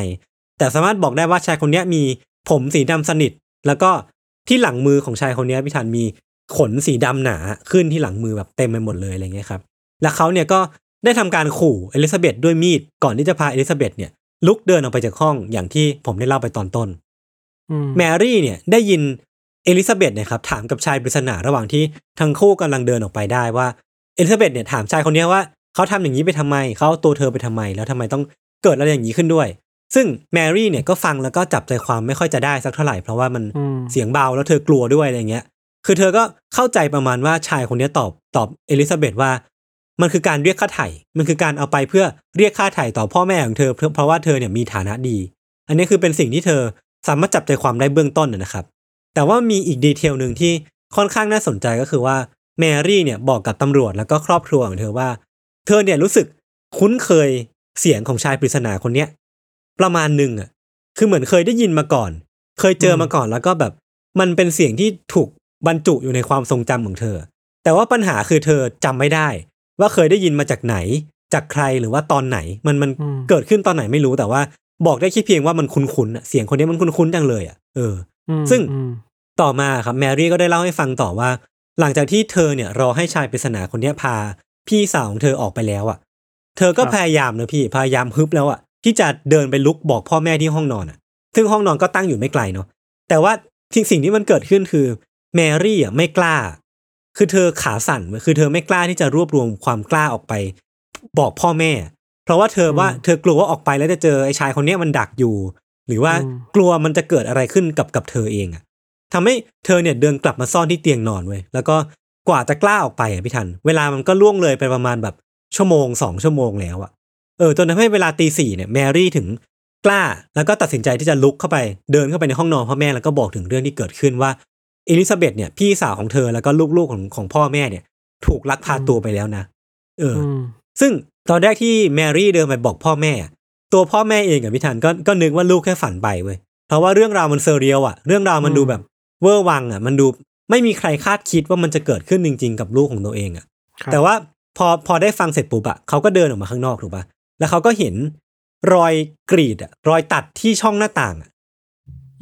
แต่สามารถบอกได้ว่าชายคนนี้มีผมสีดำสนิท แล้วก็ที่หลังมือของชายคนนี้พี่ทันมีขนสีดำหนาขึ้นที่หลังมือแบบเต็มไปหมดเลยอะไรเงี้ยครับ แล้วเขาเนี่ยก็ ได้ทำการขู่เอลิซาเบธด้วยมีดก่อนที่จะพาเอลิซาเบธเนี่ยลุกเดินออกไปจากห้องอย่างที่ผมได้เล่าไปตอนต้นอืมแมรี่เนี่ยได้ยินเอลิซาเบธเนี่ยครับถามกับชายปริศนาระหว่างที่ทั้งคู่กำลังเดินออกไปได้ว่าเอลิซาเบธเนี่ยถามชายคนเนี้ยว่าเขาทำอย่างนี้ไปทำไมเขาเอาตัวเธอไปทำไม แล้วทำไมต้องเกิดอะไรอย่างนี้ขึ้นด้วย ซึ่งแมรี่เนี่ยก็ฟังแล้วก็จับใจความไม่ค่อยจะได้สักเท่าไหร่เพราะว่ามันอืมเสียงเบาแล้วเธอกลัวด้วยอะไรเงี้ย คือเธอก็เข้าใจประมาณว่าชายคนเนี้ยตอบตอบเอลิซาเบธว่า มันคือการเรียกค่าไถ่ มันคือการเอาไปเพื่อเรียกค่าไถ่ต่อพ่อแม่ของเธอ เพราะว่าเธอเนี่ยมีฐานะดี อันนี้คือเป็นสิ่งที่เธอสามารถจับใจความได้เบื้องต้นนะครับ แต่ว่ามีอีกดีเทลหนึ่งที่ค่อนข้างน่าสนใจก็คือว่าแมรี่เนี่ยบอกกับตำรวจแล้วก็ครอบครัวของเธอว่า เธอเนี่ยรู้สึกคุ้นเคยเสียงของชายปริศนาคนเนี้ยประมาณหนึ่งอะ คือเหมือนเคยได้ยินมาก่อน เคยเจอมาก่อนแล้วก็แบบ มันเป็นเสียงที่ถูกบรรจุอยู่ในความทรงจำของเธอ แต่ว่าปัญหาคือเธอจำไม่ได้ ว่าเคยได้ยินมาจากไหน จากใครหรือว่าตอนไหน มันมันอืมเกิดขึ้นตอนไหนไม่รู้แต่ว่าบอกได้แค่เพียงว่ามันคุ้นๆอะเสียงคนนี้มันคุ้นๆจังเลยอะเอออืมซึ่งอืมต่อมาครับแมรี่ก็ได้เล่าให้ฟังต่อว่า หลังจากที่เธอเนี่ยรอให้ชายปริศนาคนเนี้ยพา พี่สาวของเธอออกไปแล้วอะ เธอก็พยายามนะพี่พยายามฮึบแล้วอะที่จะเดินไปลุกบอกพ่อแม่ที่ห้องนอนอะ ซึ่งห้องนอนก็ตั้งอยู่ไม่ไกลเนาะแต่ว่าสิ่งสิ่งที่มันเกิดขึ้นคือแมรี่อะไม่กล้า คือเธอขาสั่นเว้ยคือเธอไม่กล้าที่จะรวบรวมความกล้าออกไป บอกพ่อแม่ เพราะว่าเธอว่าเธอกลัวว่าออกไปแล้วจะเจอไอ้ชายคนเนี้ยมันดักอยู่ หรือว่าอืมกลัวมันจะเกิดอะไรขึ้นกับกับเธอเองอะทำให้เธอเนี่ยเดินกลับมาซ่อนที่เตียงนอนเว้ยแล้วก็กว่าจะกล้าออกไปอะพี่ทัน เวลามันก็ล่วงเลยไปประมาณแบบชั่วโมงสองชั่วโมงแล้วอะเออจนทำให้เวลาตีสี่เนี่ยแมรี่ถึงกล้า แล้วก็ตัดสินใจที่จะลุกเข้าไป เดินเข้าไปในห้องนอนพ่อแม่แล้วก็บอกถึงเรื่องที่เกิดขึ้นว่า เอลิซาเบธเนี่ยพี่สาวของเธอแล้วก็ลูกๆของของพ่อแม่เนี่ย ถูกลักพาตัวไปแล้วนะเออออืมซึ่งตอนแรกที่แมรี่เดินไปบอกพ่อแม่อะตัวพ่อแม่เองกับพี่ทันก็ก็นึกว่าลูกแค่ฝันไปเว้ยเพราะว่าเรื่องราวมัน surreal อะเรื่องราวมันดูแบบเวอร์วังอะมันดูไม่มีใครคาดคิดว่ามันจะเกิดขึ้นจริง ๆ กับลูกของตัวเองอะครับแต่ว่าพอพอได้ฟังเสร็จปุ๊บอะเขาก็เดินออกมาข้างนอกถูกปะแล้วเขาก็เห็นรอยกรีดอะรอยตัดที่ช่องหน้าต่างอะ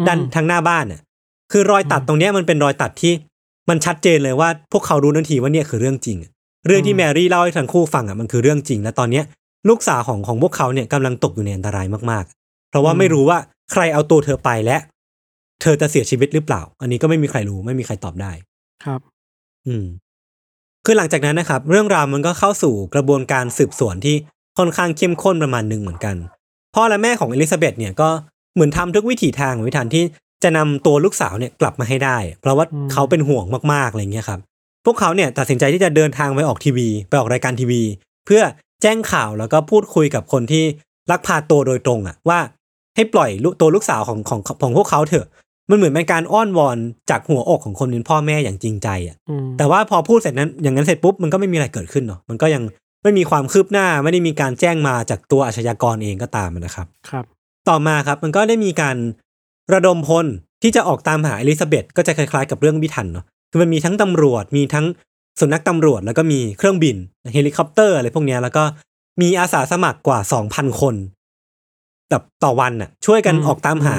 ด้านทางหน้าบ้านน่ะ คือรอยตัดตรงเนี้ยมันเป็นรอยตัดที่มันชัดเจนเลยว่าพวกเขารู้ทันทีว่าเนี่ยคือเรื่องจริงอะเรื่องที่แมรี่เล่าให้ทั้งคู่ฟังอะมันคือเรื่องจริง และตอนเนี้ยลูกสาวของของพวกเขาเนี่ยกำลังตกอยู่ในอันตรายมากๆ เพราะว่าไม่รู้ว่าใครเอาตัวเธอไปและ เธอจะเสียชีวิตหรือเปล่า อันนี้ก็ไม่มีใครรู้ไม่มีใครตอบได้ครับ อืม คือหลังจากนั้นนะครับ เรื่องราวมันก็เข้าสู่กระบวนการสืบสวนที่ค่อนข้างเข้มข้นประมาณหนึ่งเหมือนกัน พ่อและแม่ของเอลิซาเบธเนี่ยก็เหมือนทำทุกวิถีทางวิธีที่ จะนำตัวลูกสาวเนี่ยกลับมาให้ได้ เพราะว่าอืมเขาเป็นห่วงมากๆอะไรเงี้ยครับพวกเขาเนี่ยตัดสินใจที่จะเดินทางไปออกทีวี ไปออกรายการทีวี เพื่อแจ้งข่าวแล้วก็พูดคุยกับคนที่ลักพาตัวโดยตรงอะว่าให้ปล่อยลูกตัวลูกสาวของของของพวกเขาเถอะ มันเหมือนเป็นการอ้อนวอนจากหัวอกของคนเป็นพ่อแม่อย่างจริงใจอะอืมแต่ว่าพอพูดเสร็จนั้นอย่างนั้นเสร็จปุ๊บมันก็ไม่มีอะไรเกิดขึ้นเนาะมันก็ยังไม่มีความคืบหน้าไม่ได้มีการแจ้งมาจากตัวอาชญากรเองก็ตามนะครับ ครับ ต่อมาครับมันก็ได้มีการ ระดมพลที่จะออกตามหาเอลิซาเบธก็จะคล้ายๆ กับเรื่องพี่ทันเนาะคือมันมีทั้งตำรวจมีทั้งสุนัขตำรวจแล้วก็มีเครื่องบินเฮลิคอปเตอร์อะไรพวกเนี้ยแล้วก็มีอาสาสมัครกว่า 2,000 คนแบบต่อวันน่ะ ช่วยกันอืมออกตามหา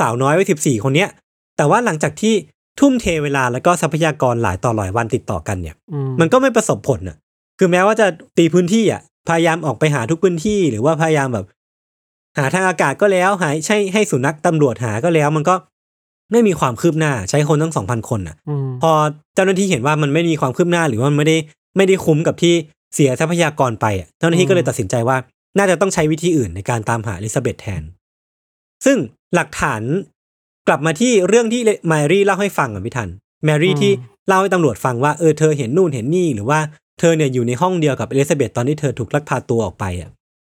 สาวน้อยวัยสิบสี่คนเนี้ย แต่ว่าหลังจากที่ทุ่มเทเวลาแล้วก็ทรัพยากรหลายต่อหลายวันติดต่อกันเนี่ยอืมมันก็ไม่ประสบผลน่ะ คือแม้ว่าจะตีพื้นที่อะพยายามออกไปหาทุกพื้นที่ หรือว่าพยายามแบบ หาทางอากาศก็แล้วหาใช่ให้สุนัขตำรวจหาก็แล้ว มันก็ไม่มีความคืบหน้าใช้คนทั้งสองพันคนน่ะอืมพอเจ้าหน้าที่เห็นว่ามันไม่มีความคืบหน้าหรือว่ามันไม่ได้ไม่ได้คุ้มกับที่เสียทรัพยากรไปอะเจ้าหน้าที่ก็เลยตัดสินใจว่า น่าจะต้องใช้วิธีอื่นในการตามหาอลิซาเบธแทน ซึ่งหลักฐานกลับมาที่เรื่องที่แมรี่เล่าให้ฟังอะพี่ทัน แมรี่ที่เล่าให้ตำรวจฟังว่าเออเธอเห็นนู่นเห็นนี่ หรือว่าเธอเนี่ยอยู่ในห้องเดียวกับอลิซาเบธตอนที่เธอถูกลักพาตัวออกไปอะ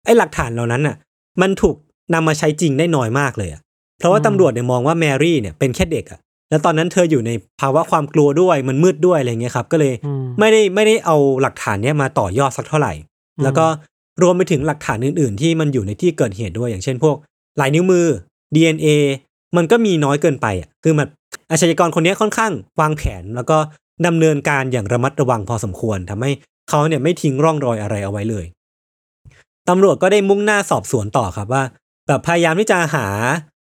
ไอ้หลักฐานเหล่านั้นอะ มันถูกนำมาใช้จริงได้น้อยมากเลยอะเพราะว่าตำรวจเนี่ยมองว่าแมรี่เนี่ยเป็นแค่เด็กอะแล้วตอนนั้นเธออยู่ในภาวะความกลัวด้วยมันมืดด้วยอะไรเงี้ยครับ ก็เลยอืมไม่ได้ไม่ได้เอาหลักฐานเนี้ยมาต่อยอดสักเท่าไหร่อืมแล้วก็รวมไปถึงหลักฐานอื่น ๆ ที่มันอยู่ในที่เกิดเหตุด้วยอย่างเช่นพวกลายนิ้วมือ DNA มันก็มีน้อยเกินไปอะคือมันอาชญากรคนเนี้ยค่อนข้างวางแผน แล้วก็ดำเนินการอย่างระมัดระวังพอสมควรทำให้เขาเนี่ยไม่ทิ้งร่องรอยอะไรเอาไว้เลย ตำรวจก็ได้มุ่งหน้าสอบสวนต่อครับว่าแบบพยายามที่จะหา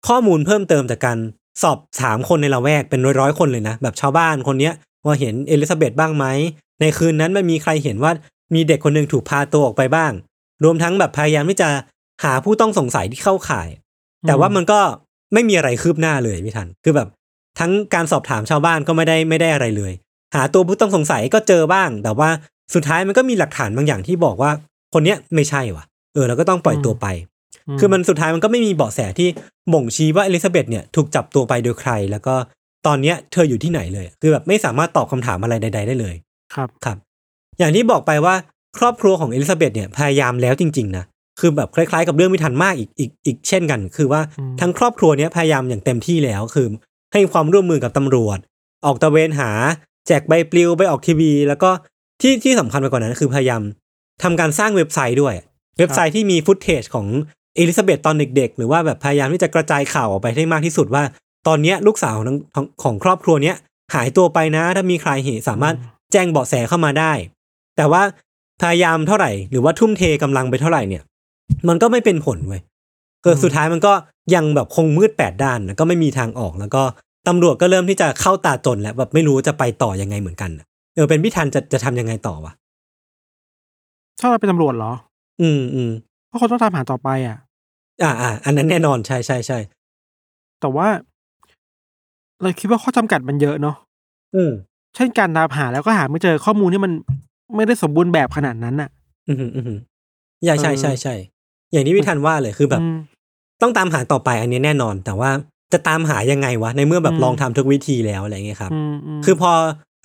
ข้อมูลเพิ่มเติมจากการสอบสามคนในละแวกเป็นร้อยๆคนเลยนะ แบบชาวบ้านคนเนี้ยว่าเห็นเอลิซาเบธบ้างไหม ในคืนนั้นมันมีใครเห็นว่ามีเด็กคนหนึ่งถูกพาตัวออกไปบ้าง รวมทั้งแบบพยายามที่จะหาผู้ต้องสงสัยที่เข้าข่าย แต่ว่ามันก็ไม่มีอะไรคืบหน้าเลยพี่ทัน คือแบบทั้งการสอบถามชาวบ้านก็ไม่ได้ไม่ได้อะไรเลย หาตัวผู้ต้องสงสัยก็เจอบ้าง แต่ว่าสุดท้ายมันก็มีหลักฐานบางอย่างที่บอกว่า คนเนี้ยไม่ใช่ว่ะ เออเราก็ต้องปล่อยตัวไป คือมันสุดท้ายมันก็ไม่มีเบาะแสที่บ่งชี้ว่าเอลิซาเบธเนี่ยถูกจับตัวไปโดยใคร แล้วก็ตอนเนี้ยเธออยู่ที่ไหนเลย คือแบบไม่สามารถตอบคำถามอะไรใด ๆ ได้เลยครับครับ อย่างที่บอกไปว่าครอบครัวของเอลิซาเบธเนี่ยพยายามแล้วจริง ๆ นะคือแบบคล้ายๆ กับเรื่องไม่ทันมากอีกอีกอีกเช่นกัน คือว่าอืมทั้งครอบครัวเนี้ยพยายามอย่างเต็มที่แล้วคือ ให้ความร่วมมือกับตำรวจ ออกตระเวนหา แจกใบปลิวไปออกทีวี แล้วก็ที่ที่สำคัญไปกว่านั้นคือพยายาม ทำการสร้างเว็บไซต์ด้วย เว็บไซต์ที่มี footage ของเอลิซาเบธตอนเด็ก ๆ หรือว่าแบบพยายามที่จะกระจายข่าวออกไปให้มากที่สุดว่า ตอนนี้ลูกสาวของของครอบครัวเนี้ยหายตัวไปนะ ถ้ามีใครเห็นสามารถแจ้งเบาะแสเข้ามาได้ แต่ว่าพยายามเท่าไหร่ หรือว่าทุ่มเทกำลังไปเท่าไหร่เนี่ย มันก็ไม่เป็นผลเว้ยก็สุดท้ายมันก็ยังแบบคงมืดแปดด้านแล้วก็ไม่มีทางออกแล้วก็ตำรวจก็เริ่มที่จะเข้าตาจนแล้วแบบไม่รู้จะไปต่อยังไงเหมือนกันเออเป็นพิธันจะจะทำยังไงต่อวะ ถ้าเราเป็นตำรวจเหรอ อืมอืมก็คนต้องตามหาต่อไปอะ อ่าอ่าอันนั้นแน่นอนใช่ใช่ใช่แต่ว่า เราคิดว่าข้อจำกัดมันเยอะเนาะอืมเช่นการตามหาแล้วก็หาไม่เจอข้อมูลที่มันไม่ได้สมบูรณ์แบบขนาดนั้นอะ อืมอืมอืมใช่ใช่ใช่ใช่อย่างที่พิธันว่าเลยคือแบบอืมต้องตามหาต่อไปอันนี้แน่นอน แต่ว่าจะตามหายังไงวะ ในเมื่อแบบอืมลองทำทุกวิธีแล้วอะไรเงี้ยครับอืมอืมคือพอ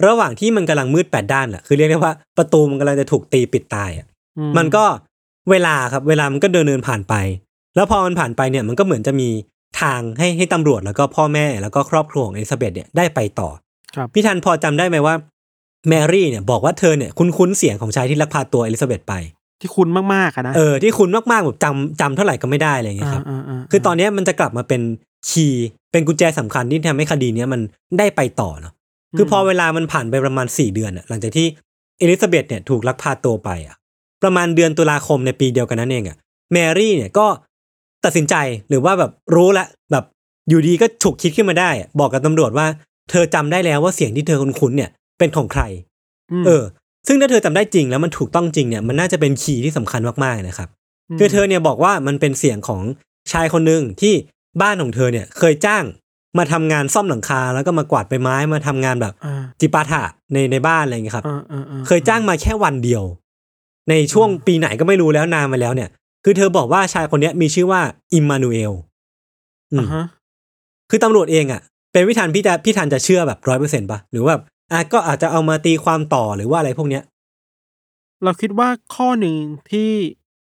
ระหว่างที่มันกำลังมืดแปดด้านอะคือเรียกได้ว่าประตูมันกำลังจะถูกตีปิดตายอะอืมันก็เวลาครับเวลามันก็เดินเดินผ่านไป แล้วพอมันผ่านไปเนี่ยมันก็เหมือนจะมีทางให้ให้ตำรวจแล้วก็พ่อแม่แล้วก็ครอบครัวของเอลิซาเบธเนี่ยได้ไปต่อครับพี่ทันพอจำได้ไหมว่าแมรี่เนี่ยบอกว่าเธอเนี่ยคุ้นๆเสียงของชายที่ลักพาตัวเอลิซาเบธไป ที่คุ้นมากๆอะนะเออที่คุ้นมากๆแบบจำจำเท่าไหร่ก็ไม่ได้อะไรอย่างเงี้ยครับาาาคือตอนเนี้ยมันจะกลับมาเป็น key เป็นกุญแจสำคัญที่ทำให้คดีเนี้ยมันได้ไปต่อเนาะ คือพอเวลามันผ่านไปประมาณสี่เดือนอะหลังจากที่เอลิซาเบธเนี่ยถูกลักพาตัวไปอะประมาณเดือนตุลาคมในปีเดียวกันนั่นเองอะแมรี่เนี่ยก็ตัดสินใจหรือว่าแบบรู้ละแบบอยู่ดีก็ฉุกคิดขึ้นมาได้อะบอกกับตำรวจว่า เธอจำได้แล้วว่าเสียงที่เธอคุ้นๆเนี่ยเป็นของใครมเออ ซึ่งถ้าเธอจำได้จริงแล้วมันถูกต้องจริงเนี่ยมันน่าจะเป็นคีย์ที่สำคัญมากๆนะครับคือเธอเนี่ยบอกว่ามันเป็นเสียงของชายคนหนึ่งที่บ้านของเธอเนี่ยเคยจ้าง มาทำงานซ่อมหลังคา แล้วก็มากวาดใบไม้มาทำงานแบบอ่าจิปาถะในในบ้านอะไรอย่างเงี้ยครับอ่าอ่าอ่าเคยจ้างมาแค่วันเดียว ในช่วงปีไหนก็ไม่รู้แล้วนานมาแล้วเนี่ย คือเธอบอกว่าชายคนเนี้ยมีชื่อว่าอิมมานูเอลอืมอ่าฮะคือตำรวจเองอะ เป็นวิธันพี่จะพี่ทันจะเชื่อแบบร้อยเปอร์เซ็นต์ป่ะหรือว่าอะก็อาจจะเอามาตีความต่อหรือว่าอะไรพวกเนี้ย เราคิดว่าข้อหนึ่งที่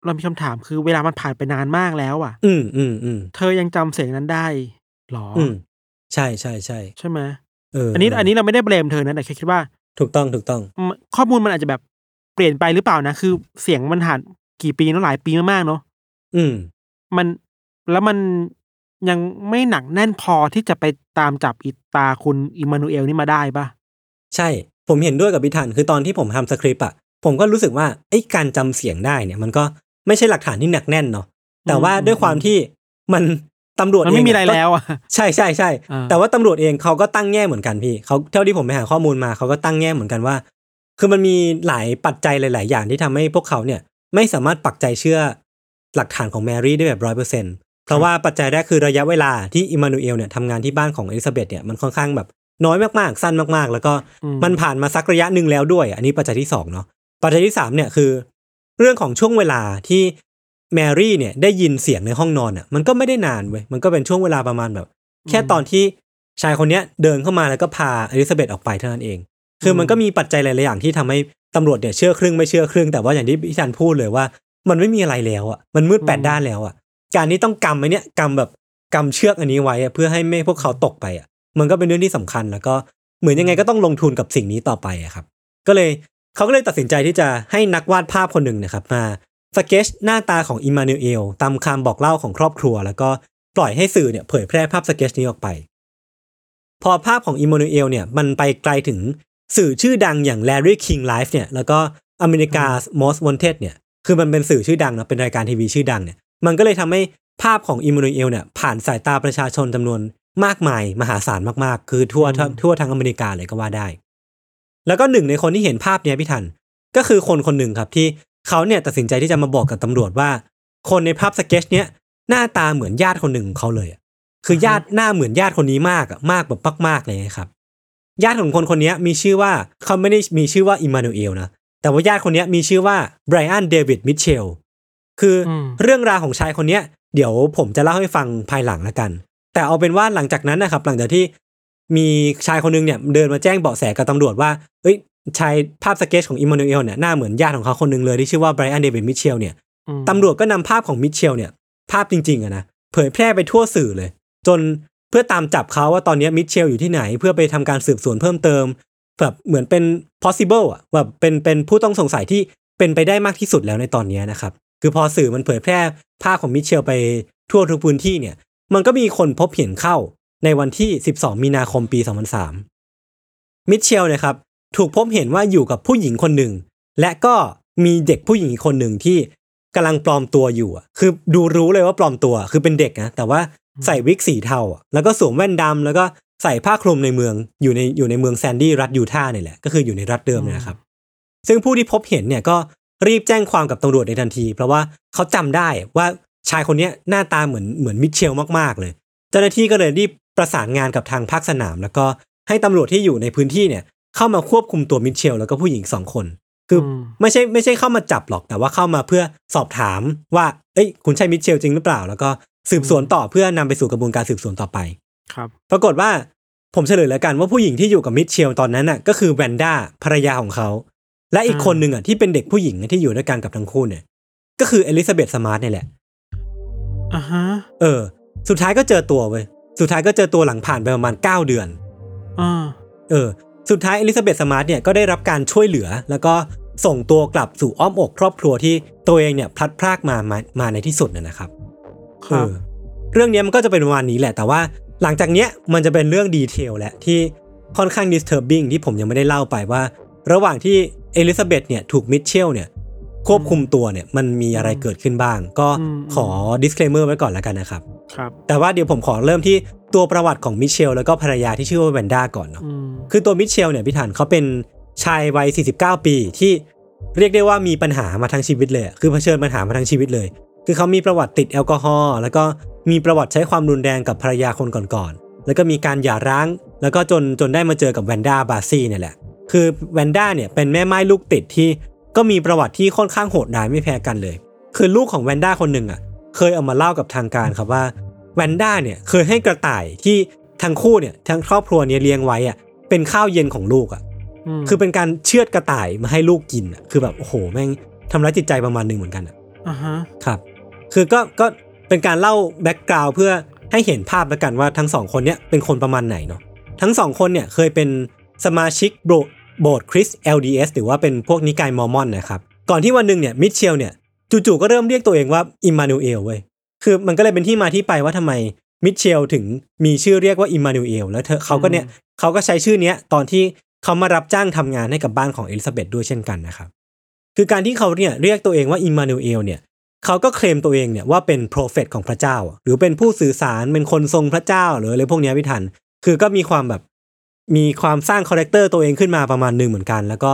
เรามีคำถามคือเวลามันผ่านไปนานมากแล้วอะ อืมอืมอืมเธอยังจำเสียงนั้นได้ หรอออืม ใช่ใช่ใช่ใช่ไหมเอออัอันนี้อันนี้เราไม่ได้เบลมเธอนะแต่แค่คิดว่าถูกต้องถูกต้องมข้อมูลมันอาจจะแบบเปลี่ยนไปหรือเปล่านะ คือเสียงมันผ่านกี่ปีเนอะหลายปีมากๆเนาะอืม มันแล้วมันยังไม่หนักแน่นพอที่จะไปตามจับอิตาคุณอิมมานูเอลนี่มาได้ปะใช่ ผมเห็นด้วยกับพิธันคือตอนที่ผมทำสคริปต์อะผมก็รู้สึกว่าไอ้การจำเสียงได้เนี่ย มันก็ไม่ใช่หลักฐานที่หนักแน่นเนาะแต่ว่าด้วยความที่มัน ตำรวจมันเองไม่มีอะไรก็แล้วอะใช่ใช่ใช่อ่าแต่ว่าตำรวจเองเขาก็ตั้งแง่เหมือนกันพี่เขาเท่าที่ผมไปหาข้อมูลมาเขาก็ตั้งแง่เหมือนกันว่า คือมันมีหลายปัจจัยหลาย ๆ อย่างที่ทำให้พวกเขาเนี่ย ไม่สามารถปักใจเชื่อหลักฐานของแมรี่ได้แบบร้อยเปอร์เซ็นเพราะว่าปัจจัยแรกคือระยะเวลาที่อิมมานูเอลเนี่ยทำงานที่บ้านของเอลิซาเบธเนี่ยมันค่อนข้างแบบน้อยมากๆ สั้นมากๆ แล้วก็อืมมันผ่านมาสักระยะหนึ่งแล้วด้วย อันนี้ปัจจัยที่สองเนาะปัจจัยที่สามเนี่ยคือ เรื่องของช่วงเวลาที่ แมรี่เนี่ยได้ยินเสียงในห้องนอนอะมันก็ไม่ได้นานเว้ยมันก็เป็นช่วงเวลาประมาณแบบ แค่ตอนที่ชายคนเนี้ยเดินเข้ามาแล้วก็พาอลิซาเบธออกไปเท่านั้นเอง คือมันก็มีปัจจัยหลายๆอย่างที่ทำให้ตำรวจเนี่ยเชื่อครึ่งไม่เชื่อครึ่ง แต่ว่าอย่างที่พี่ชันพูดเลยว่า มันไม่มีอะไรแล้วอะมันมืดแปดด้านแล้วอะการที่ต้องกำไอ้เนี่ยกำแบบกำเชือกอันนี้ไว้อะเพื่อให้ไม่ให้พวกเขาตกไปอะ มันก็เป็นเรื่องที่สำคัญแล้วก็เหมือนยังไงก็ต้องลงทุนกับสิ่งนี้ต่อไปอะครับ ก็เลยเขาก็เลยตัดสินใจที่จะให้นักวาดภาพคนหนึ่งนะครับมา สเกจหน้าตาของอิมมานูเอลตามคำบอกเล่าของครอบครัว แล้วก็ปล่อยให้สื่อเนี่ยเผยแพร่ภาพสเกจนี้ออกไป พอภาพของอิมมานูเอลเนี่ยมันไปไกลถึงสื่อชื่อดังอย่าง Larry King Live เนี่ยแล้วก็อเมริกา Most Wanted เนี่ยคือมันเป็นสื่อชื่อดังนะเป็นรายการทีวีชื่อดังเนี่ยมันก็เลยทำให้ภาพของอิมมานูเอลเนี่ยผ่านสายตาประชาชนจำนวนมากมาย มหาศาลมากๆ คือทั่วทั่วทั่วทั้งอเมริกาเลยก็ว่าได้ แล้วก็หนึ่งในคนที่เห็นภาพเนี้ยพี่ทันก็คือคนคนหนึ่งครับที่ เขาเนี่ยตัดสินใจที่จะมาบอกกับตำรวจว่า คนในภาพสเก็ตเนี้ยหน้าตาเหมือนญาติคนหนึ่งของเขาเลยอะคือญาติหน้าเหมือนญาติคนนี้มากอะมากแบบมากๆเลยครับ ญาติของคนคนนี้มีชื่อว่าเขาไม่ได้มีชื่อว่าอิมานูเอลนะแต่ว่าญาติคนนี้มีชื่อว่าไบรอันเดวิดมิเชลคืออเรื่องราวของชายคนเนี้ย เดี๋ยวผมจะเล่าให้ฟังภายหลังละกัน แต่เอาเป็นว่าหลังจากนั้นนะครับ หลังจากที่มีชายคนหนึงเนี่ยเดินมาแจ้งเบาะแสกับตำรวจว่า เอ้ย ชายภาพสเก็ตของอิมมานูเอลเนี่ยหน้าเหมือนญาติของเขาคนหนึ่งเลยที่ชื่อว่าไบรอันเดวิดมิเชลเนี่ยอืมตำรวจก็นำภาพของมิเชลเนี่ย ภาพจริงๆอะนะเผยแพร่ไปทั่วสื่อเลย จนเพื่อตามจับเขาว่าตอนนี้มิเชลอยู่ที่ไหน เพื่อไปทำการสืบสวนเพิ่มเติมแบบเหมือนเป็น possible อะแบบเป็นเป็นผู้ต้องสงสัยที่เป็นไปได้มากที่สุดแล้วในตอนนี้นะครับ คือพอสื่อมันเผยแพร่ภาพของมิเชลไปทั่วทุกพื้นที่เนี่ย มันก็มีคนพบเห็นเข้าในวันที่ 12 มีนาคมปี 2003 มิเชลเนี่ยครับ ถูกพบเห็นว่าอยู่กับผู้หญิงคนหนึ่ง และก็มีเด็กผู้หญิงอีกคนหนึ่งที่กำลังปลอมตัวอยู่อะคือดูรู้เลยว่าปลอมตัวคือเป็นเด็กนะแต่ว่าใส่วิกสีเทาแล้วก็สวมแว่นดำแล้วก็ใส่ผ้าคลุมในเมืองอยู่ในอยู่ในเมืองแซนดี้รัฐยูทาห์เนี่ยแหละก็คืออยู่ในรัฐเดิมนะครับ ซึ่งผู้ที่พบเห็นเนี่ยก็รีบแจ้งความกับตำรวจในทันที เพราะว่าเขาจำได้ว่าชายคนนี้หน้าตาเหมือนเหมือนมิเชลมากๆเลย เจ้าหน้าที่ก็เลยรีบประสานงานกับทางภาคสนาม แล้วก็ให้ตำรวจที่อยู่ในพื้นที่เนี่ย เข้ามาควบคุมตัวมิเชลแล้วก็ผู้หญิงสองคน คืออมไม่ใช่ไม่ใช่เข้ามาจับหรอกแต่ว่าเข้ามาเพื่อสอบถามว่า เอ้ย คุณใช่มิเชลจริงหรือเปล่า แล้วก็สืบสวนต่อเพื่อนำไปสู่กระบวนการสืบสวนต่อไป ครับ ปรากฏว่าผมเฉลยแล้วกันว่าผู้หญิงที่อยู่กับมิเชลตอนนั้นน่ะก็คือแวนด้าภรรยาของเขา และอีกอ่าคนหนึ่งอะที่เป็นเด็กผู้หญิงที่อยู่ด้วยกันกับทั้งคู่เนี่ย ก็คือเอลิซาเบธสมาร์ทนี่แหละอ่าฮะเออ สุดท้ายก็เจอตัวเว้ยสุดท้ายก็เจอตัวหลังผ่านไปประมาณ9เดือนอ่าเออ สุดท้ายเอลิซาเบธสมาร์ทเนี่ยก็ได้รับการช่วยเหลือ แล้วก็ส่งตัวกลับสู่อ้อมอกครอบครัวที่ตัวเองเนี่ยพลัดพรากมามามาในที่สุดนะนะครับครับเออเรื่องเนี้ยมันก็จะเป็นประมาณนี้แหละ แต่ว่าหลังจากเนี้ยมันจะเป็นเรื่อง detail แหละที่ค่อนข้าง disturbing ที่ผมยังไม่ได้เล่าไปว่า ระหว่างที่เอลิซาเบธเนี่ยถูกมิเชลเนี่ย ควบคุมตัวเนี่ยมันมีอะไรเกิดขึ้นบ้าง ก็อืมขอ disclaimer ไว้ก่อนแล้วกันนะครับครับแต่ว่าเดี๋ยวผมขอเริ่มที่ตัวประวัติของมิเชล แล้วก็ภรรยาที่ชื่อว่าแวนด้าก่อนเนาะอืมคือตัวมิเชลเนี่ยพี่ถันเขาเป็นชายวัย 49 ปีที่เรียกได้ว่ามีปัญหามาทั้งชีวิตเลยอะคือเผชิญปัญหามาทั้งชีวิตเลย คือเขามีประวัติติดแอลกอฮอล์แล้วก็มีประวัติใช้ความรุนแรงกับภรรยาคนก่อนๆแล้วก็มีการหย่าร้าง แล้วก็จนจนได้มาเจอกับแวนด้าบาซี่เนี่ยแหละคือแวนด้าเนี่ยเป็นแม่ไม้ลูกติดที่ ก็มีประวัติที่ค่อนข้างโหดร้ายไม่แพ้กันเลย คือลูกของแวนด้าคนหนึ่งอะเคยเอามาเล่ากับทางการครับว่าแวนด้าเนี่ยเคยให้กระต่ายที่ทั้งคู่เนี่ยทั้งครอบครัวเนี่ยเลี้ยงไว้อะเป็นข้าวเย็นของลูกอะมคือเป็นการเชือดกระต่ายมาให้ลูกกินอะคือแบบโอ้โหแม่งทำร้ายจิตใจประมาณหนึ่งเหมือนกันอะอ่าฮะครับ คือก็ก็เป็นการเล่าแบ็กกราวด์เพื่อให้เห็นภาพแล้วกันว่าทั้งสองคนเนี่ยเป็นคนประมาณไหนเนาะทั้งสองคนเนี่ยเคยเป็นสมาชิกโบสถ์ โบสถ์คริสต์ LDS หรือว่าเป็นพวกนิกายมอร์มอนนะครับ ก่อนที่วันหนึ่งเนี่ยมิเชลเนี่ยจู่ๆก็เริ่มเรียกตัวเองว่าอิมมานูเอลเว้ย คือมันก็เลยเป็นที่มาที่ไปว่าทำไมมิเชลถึงมีชื่อเรียกว่าอิมมานูเอลแล้วเธอเขาก็เนี่ยเขาก็ใช้ชื่อเนี้ยตอนที่เขามารับจ้างทำงานให้กับบ้านของเอลิซาเบธด้วยเช่นกันนะครับ คือการที่เขาเนี่ยเรียกตัวเองว่าอิมมานูเอลเนี่ยเขาก็เคลมตัวเองเนี่ยว่าเป็น prophet ของพระเจ้าอะหรือเป็นผู้สื่อสารเป็นคนทรงพระเจ้าหรืออะไรพวกเนี้ยพี่ทันคือก็มีความแบบ มีความสร้าง character ตัวเองขึ้นมาประมาณหนึ่งเหมือนกัน แล้วก็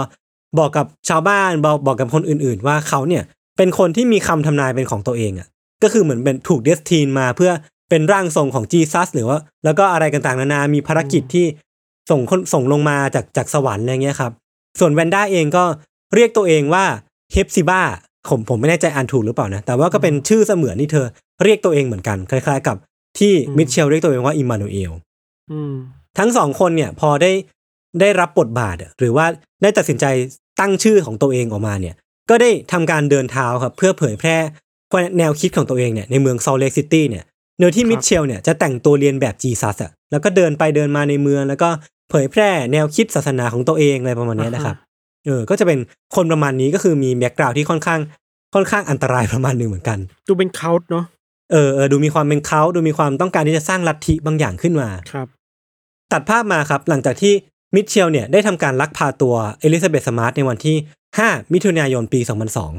บอกกับชาวบ้านบอกบอกกับคนอื่น ๆ ว่าเขาเนี่ยเป็นคนที่มีคำทำนายเป็นของตัวเองอะก็คือเหมือนเป็นถูก destined มาเพื่อเป็นร่างทรงของ Jesus หรือว่า แล้วก็อะไรต่างๆนานา มีภารกิจที่ส่งคนส่งลงมาจากจากสวรรค์อะไรเงี้ยครับ ส่วนแวนด้าเองก็เรียกตัวเองว่าเฮปซิบ้าผมผมไม่แน่ใจอ่านถูกหรือเปล่านะ แต่ว่าก็เป็นชื่อเสมือนที่เธอเรียกตัวเองเหมือนกัน คล้าย ๆ กับที่มิเชลเรียกตัวเองว่าอิมมานูเอลอืม ทั้งสองคนเนี่ยพอได้ได้รับบทบาทอะหรือว่าได้ตัดสินใจตั้งชื่อของตัวเองออกมาเนี่ยก็ได้ทำการเดินเท้าครับเพื่อเผยแพร่แนวคิดของตัวเองเนี่ยในเมือง Salt Lake City เนี่ยโดยที่ครับมิเชลเนี่ยจะแต่งตัวเลียนแบบ Jesus อะแล้วก็เดินไปเดินมาในเมือง แล้วก็เผยแพร่แนวคิดศาสนาของตัวเองอะไรประมาณเนี้ยนะครับเออก็จะเป็นคนประมาณนี้ก็คือมี background ที่ค่อนข้างค่อนข้างอันตรายประมาณหนึ่งเหมือนกัน ดูเป็นเขาเนาะเออเออดูมีความเป็นเขาดูมีความต้องการที่จะสร้างลัทธิบางอย่างขึ้นมาครับ ตัดภาพมาครับหลังจากที่มิเชลเนี่ยได้ทำการลักพาตัวเอลิซาเบธสมาร์ทในวันที่ 5 มิถุนายนปี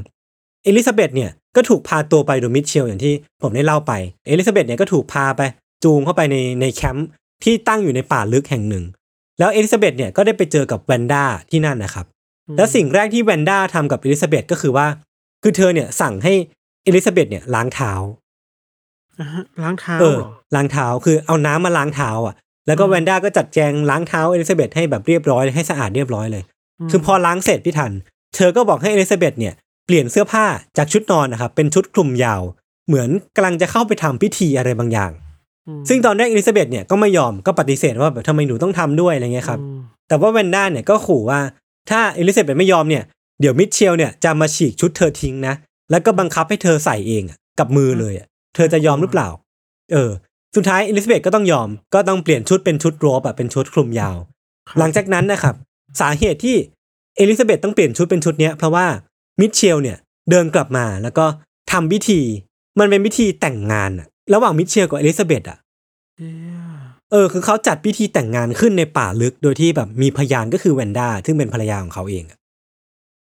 2002 เอลิซาเบธเนี่ยก็ถูกพาตัวไปโดยมิเชลอย่างที่ผมได้เล่าไป เอลิซาเบธเนี่ยก็ถูกพาไปจูงเข้าไปในในแคมป์ที่ตั้งอยู่ในป่าลึกแห่งหนึ่ง แล้วเอลิซาเบธเนี่ยก็ได้ไปเจอกับแวนด้าที่นั่นนะครับ แล้วสิ่งแรกที่แวนด้าทำกับเอลิซาเบธก็คือว่า คือเธอเนี่ยสั่งให้เอลิซาเบธเนี่ยล้างเท้าอ่าฮะล้างเท้าเออเหรอล้างเท้าคือเอาน้ำมาล้างเท้าอะ แล้วก็อืมแวนด้าก็จัดแจงล้างเท้าเอลิซาเบธให้แบบเรียบร้อยให้สะอาดเรียบร้อยเลย คือพอล้างเสร็จพี่ทัน เธอก็บอกให้เอลิซาเบธเนี่ยเปลี่ยนเสื้อผ้าจากชุดนอนนะครับเป็นชุดคลุมยาว เหมือนกำลังจะเข้าไปทำพิธีอะไรบางอย่างมซึ่งตอนแรกเอลิซาเบธเนี่ยก็ไม่ยอมก็ปฏิเสธว่าแบบทำไมหนูต้องทำด้วยอะไรเงี้ยครับอืมแต่ว่าแวนด้าเนี่ยก็ขู่ว่าถ้าเอลิซาเบธไม่ยอมเนี่ยเดี๋ยวมิเชลเนี่ยจะมาฉีกชุดเธอทิ้งนะแล้วก็บังคับให้เธอใส่เองอะกับมือเลยอะเธอจะยอมหรือเปล่า เออ สุดท้ายเอลิซาเบธก็ต้องยอมก็ต้องเปลี่ยนชุดเป็นชุด robe อะเป็นชุดคลุมยาวครับหลังจากนั้นนะครับ สาเหตุที่เอลิซาเบธต้องเปลี่ยนชุดเป็นชุดเนี้ยเพราะว่ามิเชลเนี่ยเดินกลับมาแล้วก็ทำพิธีมันเป็นพิธีแต่งงานอะระหว่างมิเชลกับเอลิซาเบธอะเหี้ยเออคือเขาจัดพิธีแต่งงานขึ้นในป่าลึกโดยที่แบบมีพยานก็คือแวนด้าซึ่งเป็นภรรยาของเขาเองอะ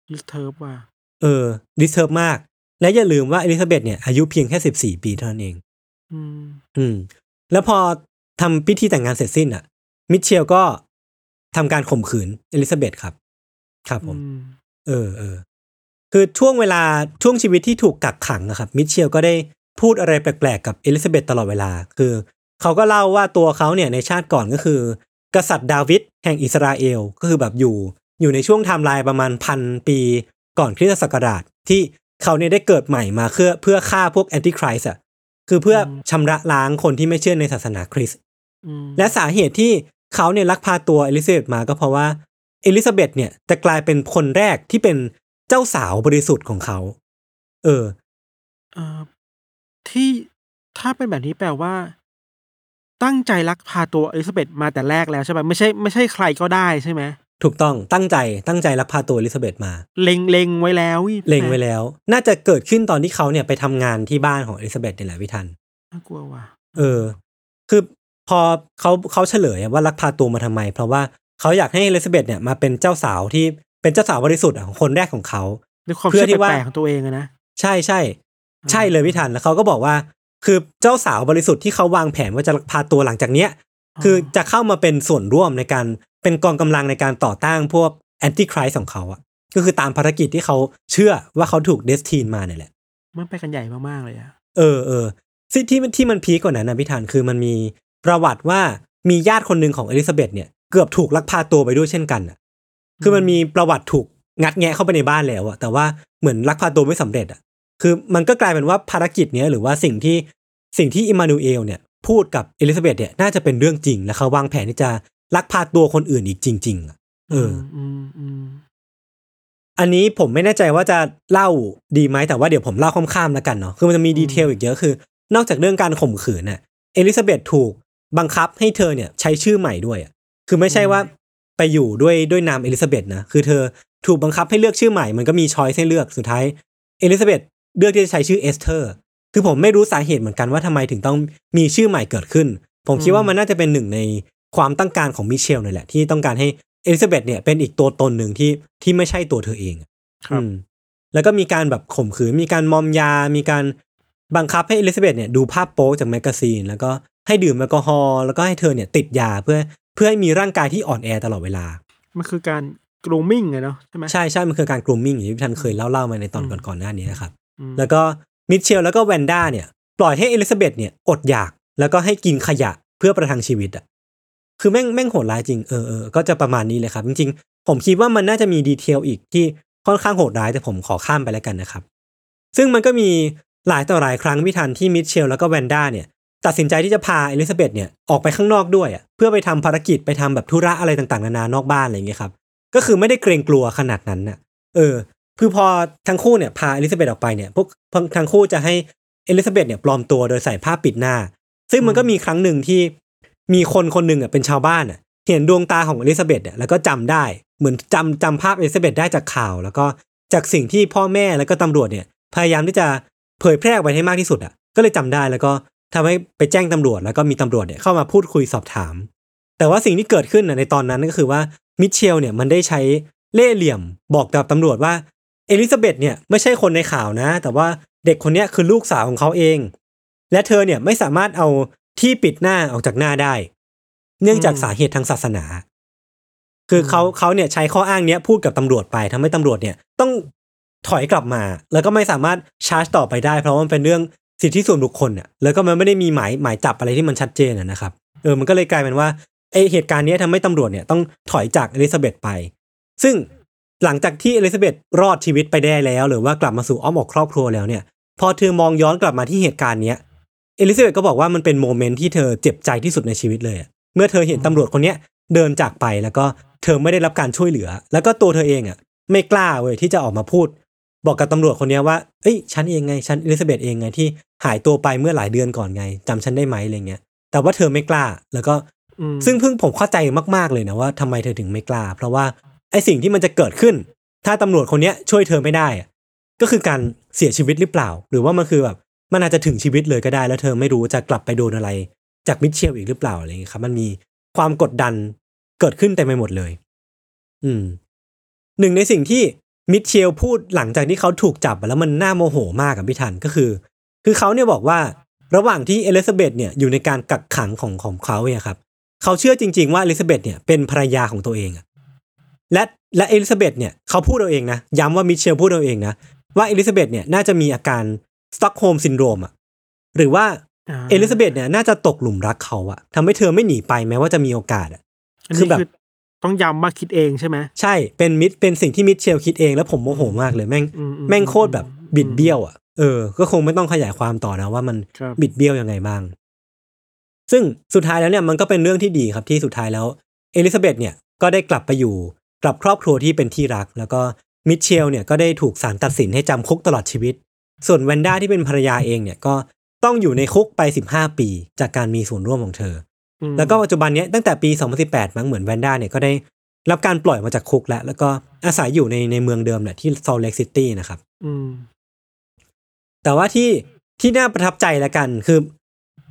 disturb ว่ะเออ disturb มาก และอย่าลืมว่าเอลิซาเบธเนี่ยอายุเพียงแค่สิบสี่ปีเท่านั้นเอง อืมอืม แล้วพอทำพิธีแต่งงานเสร็จสิ้นอะ มิเชลก็ทำการข่มขืนเอลิซาเบธครับ ครับผมอืมเออเออคือช่วงเวลาช่วงชีวิตที่ถูกกักขังอะครับ มิเชลก็ได้พูดอะไรแปลกๆกับเอลิซาเบธตลอดเวลา คือ เขาก็เล่าว่าตัวเขาเนี่ยในชาติก่อนก็คือ กษัตริย์ดาวิดแห่งอิสราเอลก็คือแบบอยู่ อยู่ในช่วงไทม์ไลน์ประมาณพันปีก่อนคริสตศักราชที่เขาเนี่ยได้เกิดใหม่มาเพื่อเพื่อฆ่าพวก Antichrist อะ คือเพื่อชำระล้างคนที่ไม่เชื่อในศาสนาคริสต์อืมและสาเหตุที่เขาเนี่ยลักพาตัวเอลิซาเบธมาก็เพราะว่าเอลิซาเบธเนี่ยจะกลายเป็นคนแรกที่เป็นเจ้าสาวบริสุทธิ์ของเขา เออเอ่อที่ถ้าเป็นแบบนี้แปลว่า ตั้งใจลักพาตัวอลิซาเบธมาแต่แรกแล้วใช่ไหมไม่ใช่ไม่ใช่ใครก็ได้ใช่ไหม ถูกต้องตั้งใจตั้งใจลักพาตัวเอลิซาเบธมา เล็งเล็งไว้แล้วเล็งไว้แล้ว น่าจะเกิดขึ้นตอนที่เขาเนี่ยไปทำงานที่บ้านของเอลิซาเบธนี่แหละพี่ทันน่ากลัวว่ะเออ คือพอเขาเขาเฉลยว่าลักพาตัวมาทำไม เพราะว่าเขาอยากให้เอลิซาเบธเนี่ยมาเป็นเจ้าสาวที่เป็นเจ้าสาวบริสุทธิ์อะของคนแรกของเขาด้วยความเพื่อเชื่อที่ว่าแปลกๆของตัวเองอะนะใช่ใช่ใช่เลยพี่ทันแล้วเขาก็บอกว่า คือเจ้าสาวบริสุทธิ์ที่เขาวางแผนว่าจะลักพาตัวหลังจากเนี้ย คือจะเข้ามาเป็นส่วนร่วมในการเป็นกองกำลังในการต่อต้านพวกแอนติคริสของเขาอะก็คือตามภารกิจที่เขาเชื่อว่าเขาถูกเดสทีนมาเนี่ยแหละ มันไปกันใหญ่มากๆเลยอะเออเออสิ่งที่มันที่มันพีคกว่านั้นนะพี่ธันคือมันมีประวัติว่ามีญาติคนหนึ่งของเอลิซาเบธเนี่ยเกือบถูกลักพาตัวไปด้วยเช่นกันอะคือมันมีประวัติถูกงัดแงะเข้าไปในบ้านแล้วอะแต่ว่าเหมือนลักพาตัวไม่สำเร็จอะคือมันก็กลายเป็นว่าภารกิจเนี้ยหรือว่าสิ่งที่สิ่งที่อิมมานูเอลเนี่ย พูดกับเอลิซาเบธเนี่ยน่าจะเป็นเรื่องจริง และเขาวางแผนที่จะลักพาตัวคนอื่นอีกจริง ๆอะเอออืมอืมอันนี้ผมไม่แน่ใจว่าจะเล่าดีไหมแต่ว่าเดี๋ยวผมเล่าข้ามๆแล้วกันเนาะคือมันจะมี detail อีกเยอะคือ นอกจากเรื่องการข่มขืนน่ะเอลิซาเบธถูกบังคับให้เธอเนี่ยใช้ชื่อใหม่ด้วยอะคือไม่ใช่ว่าไปอยู่ด้วยด้วยนามเอลิซาเบธนะคือเธอถูกบังคับให้เลือกชื่อใหม่มันก็มี choice ให้เลือกสุดท้ายเอลิซาเบธเลือกที่จะใช้ชื่อเอสเธอร์ คือผมไม่รู้สาเหตุเหมือนกันว่าทำไมถึงต้องมีชื่อใหม่เกิดขึ้น ผมคิดว่ามันน่าจะเป็นหนึ่งในความต้องการของมิเชลนี่นแหละ ที่ต้องการให้เอลิซาเบธเนี่ยเป็นอีกตัวตนหนึ่งที่ที่ไม่ใช่ตัวเธอเองครับอืมแล้วก็มีการแบบข่มขืนมีการมอมยา มีการบังคับให้เอลิซาเบธเนี่ยดูภาพโป๊จาก magazine แล้วก็ให้ดื่มแอลกอฮอล์แล้วก็ให้เธอเนี่ยติดยาเพื่อเพื่อให้มีร่างกายที่อ่อนแอตลอดเวลา มันคือการ grooming ไงเนาะใช่ไหมใช่ใช่มันคือการ grooming อย่างที่พี่ทันเคยเล่าเล่ามาในตอนอืมก่อนๆหน้านี้นะครับอืมแล้วก็ มิเชลแล้วก็แวนด้าเนี่ยปล่อยให้เอลิซาเบธเนี่ยอดอยากแล้วก็ให้กินขยะเพื่อประทังชีวิตอะคือแม่งแม่งโหดร้ายจริงเออเออก็จะประมาณนี้เลยครับ จริงๆ ผมคิดว่ามันน่าจะมี detail อีกที่ค่อนข้างโหดร้ายแต่ผมขอข้ามไปแล้วกันนะครับ ซึ่งมันก็มีหลายต่อหลายครั้งพี่ทันที่มิเชลแล้วก็แวนด้าเนี่ยตัดสินใจที่จะพาเอลิซาเบธเนี่ยออกไปข้างนอกด้วยอะเพื่อไปทำภารกิจไปทำแบบธุระอะไรต่างๆนานานอกบ้านอะไรอย่างเงี้ยครับก็คือไม่ได้เกรงกลัวขนาดนั้นน่ะเออ คือพอทั้งคู่เนี่ยพาเอลิซาเบธออกไปเนี่ยพวกทั้งคู่จะให้เอลิซาเบธเนี่ยปลอมตัวโดยใส่ผ้าปิดหน้า ซึ่งมันก็มีครั้งหนึ่งที่มีคนคนหนึ่งอะเป็นชาวบ้านอะเห็นดวงตาของเอลิซาเบธเนี่ยแล้วก็จำได้เหมือนจำจำภาพเอลิซาเบธได้จากข่าว แล้วก็จากสิ่งที่พ่อแม่แล้วก็ตำรวจเนี่ย พยายามที่จะเผยแพร่ออกไปให้มากที่สุดอะก็เลยจำได้แล้วก็ทำให้ไปแจ้งตำรวจ แล้วก็มีตำรวจเนี่ยเข้ามาพูดคุยสอบถาม แต่ว่าสิ่งที่เกิดขึ้นน่ะในตอนนั้นก็คือว่ามิเชลเนี่ยมันได้ใช้เล่ห์เหลี่ยมบอกกับตำรวจว่า เอลิซาเบธเนี่ยไม่ใช่คนในข่าวนะ แต่ว่าเด็กคนเนี้ยคือลูกสาวของเขาเอง และเธอเนี่ยไม่สามารถเอาที่ปิดหน้าออกจากหน้าได้ เนื่องจากสาเหตุทางศาสนา คือเขาเขาเนี่ยใช้ข้ออ้างเนี้ยพูดกับตำรวจไปทำให้ตำรวจเนี่ยต้องถอยกลับมา แล้วก็ไม่สามารถชาร์จต่อไปได้ เพราะว่ามันเป็นเรื่องสิทธิส่วนบุคคลอะแล้วก็มันไม่ได้มีหมายหมายจับอะไรที่มันชัดเจนอะนะครับเออมันก็เลยกลายเป็นว่าไอเหตุการณ์เนี้ยทำให้ตำรวจเนี่ยต้องถอยจากเอลิซาเบธไป ซึ่ง หลังจากที่เอลิซาเบธรอดชีวิตไปได้แล้ว หรือว่ากลับมาสู่อ้อมอกครอบครัวแล้วเนี่ย พอเธอมองย้อนกลับมาที่เหตุการณ์เนี้ยเอลิซาเบธก็บอกว่ามันเป็น moment ที่เธอเจ็บใจที่สุดในชีวิตเลยอะเมื่อเธอเห็นตำรวจคนเนี้ยเดินจากไปแล้วก็เธอไม่ได้รับการช่วยเหลือ แล้วก็ตัวเธอเองอะ ไม่กล้าเว้ยที่จะออกมาพูด บอกกับตำรวจคนเนี้ยว่าเอ้ยฉันเองไงฉันเอลิซาเบธเองไงที่หายตัวไปเมื่อหลายเดือนก่อนไงจำฉันได้ไหมอะไรเงี้ยแต่ว่าเธอไม่กล้าแล้วก็อืมซึ่งเพิ่งผมเข้าใจมากๆเลยนะว่าทำไมเธอถึงไม่กล้า เพราะว่า ไอสิ่งที่มันจะเกิดขึ้น ถ้าตำรวจคนเนี้ยช่วยเธอไม่ได้ ก็คือการเสียชีวิตหรือเปล่า หรือว่ามันคือแบบมันอาจจะถึงชีวิตเลยก็ได้ แล้วเธอไม่รู้จะกลับไปโดนอะไร จากมิเชลอีกหรือเปล่าอะไรอย่างเงี้ยครับ มันมีความกดดันเกิดขึ้นเต็มไปหมดเลย อืม หนึ่งในสิ่งที่มิเชลพูดหลังจากที่เขาถูกจับแล้วมันน่าโมโหมากกับพี่ทันก็คือ คือเขาเนี่ยบอกว่าระหว่างที่เอลิซาเบธเนี่ยอยู่ในการกักขังของของเขาเนี่ยครับ เขาเชื่อจริง ๆ ว่าเอลิซาเบธเนี่ยเป็นภรรยาของตัวเองอะ และและเอลิซาเบธเนี่ยเขาพูดเอาเองนะ ย้ำว่ามิเชลพูดเอาเองนะ ว่าเอลิซาเบธเนี่ยน่าจะมีอาการ Stockholm syndrome อะหรือว่าเอลิซาเบธเนี่ยน่าจะตกหลุมรักเขาอะทำให้เธอไม่หนีไปแม้ว่าจะมีโอกาสอะอันนี้อแบบคือต้องย้ำว่าคิดเองใช่ไหมใช่เป็นมิดเป็นสิ่งที่มิเชลคิดเองแล้วผมโมโหมากเลยแม่งอืมแม่งโคตรแบบบิดเบี้ยวอะเออ ก็คงไม่ต้องขยายความต่อนะว่ามันครับบิดเบี้ยวยังไงบ้าง ซึ่งสุดท้ายแล้วเนี่ยมันก็เป็นเรื่องที่ดีครับที่สุดท้ายแล้ว เอลิซาเบธเนี่ยก็ได้กลับไปอยู่ กับครอบครัวที่เป็นที่รัก แล้วก็มิเชลเนี่ยก็ได้ถูกศาลตัดสินให้จำคุกตลอดชีวิต ส่วนแวนด้าที่เป็นภรรยาเองเนี่ยก็ต้องอยู่ในคุกไป 15 ปี จากการมีส่วนร่วมของเธออืมแล้วก็ปัจจุบันเนี้ยตั้งแต่ปี 2018 มั้งเหมือนแวนด้าเนี่ยก็ได้รับการปล่อยมาจากคุกแล้ว แล้วก็อาศัยอยู่ในในเมืองเดิมแหละที่ Salt Lake City นะครับอืมแต่ว่าที่ที่น่าประทับใจละกันคือ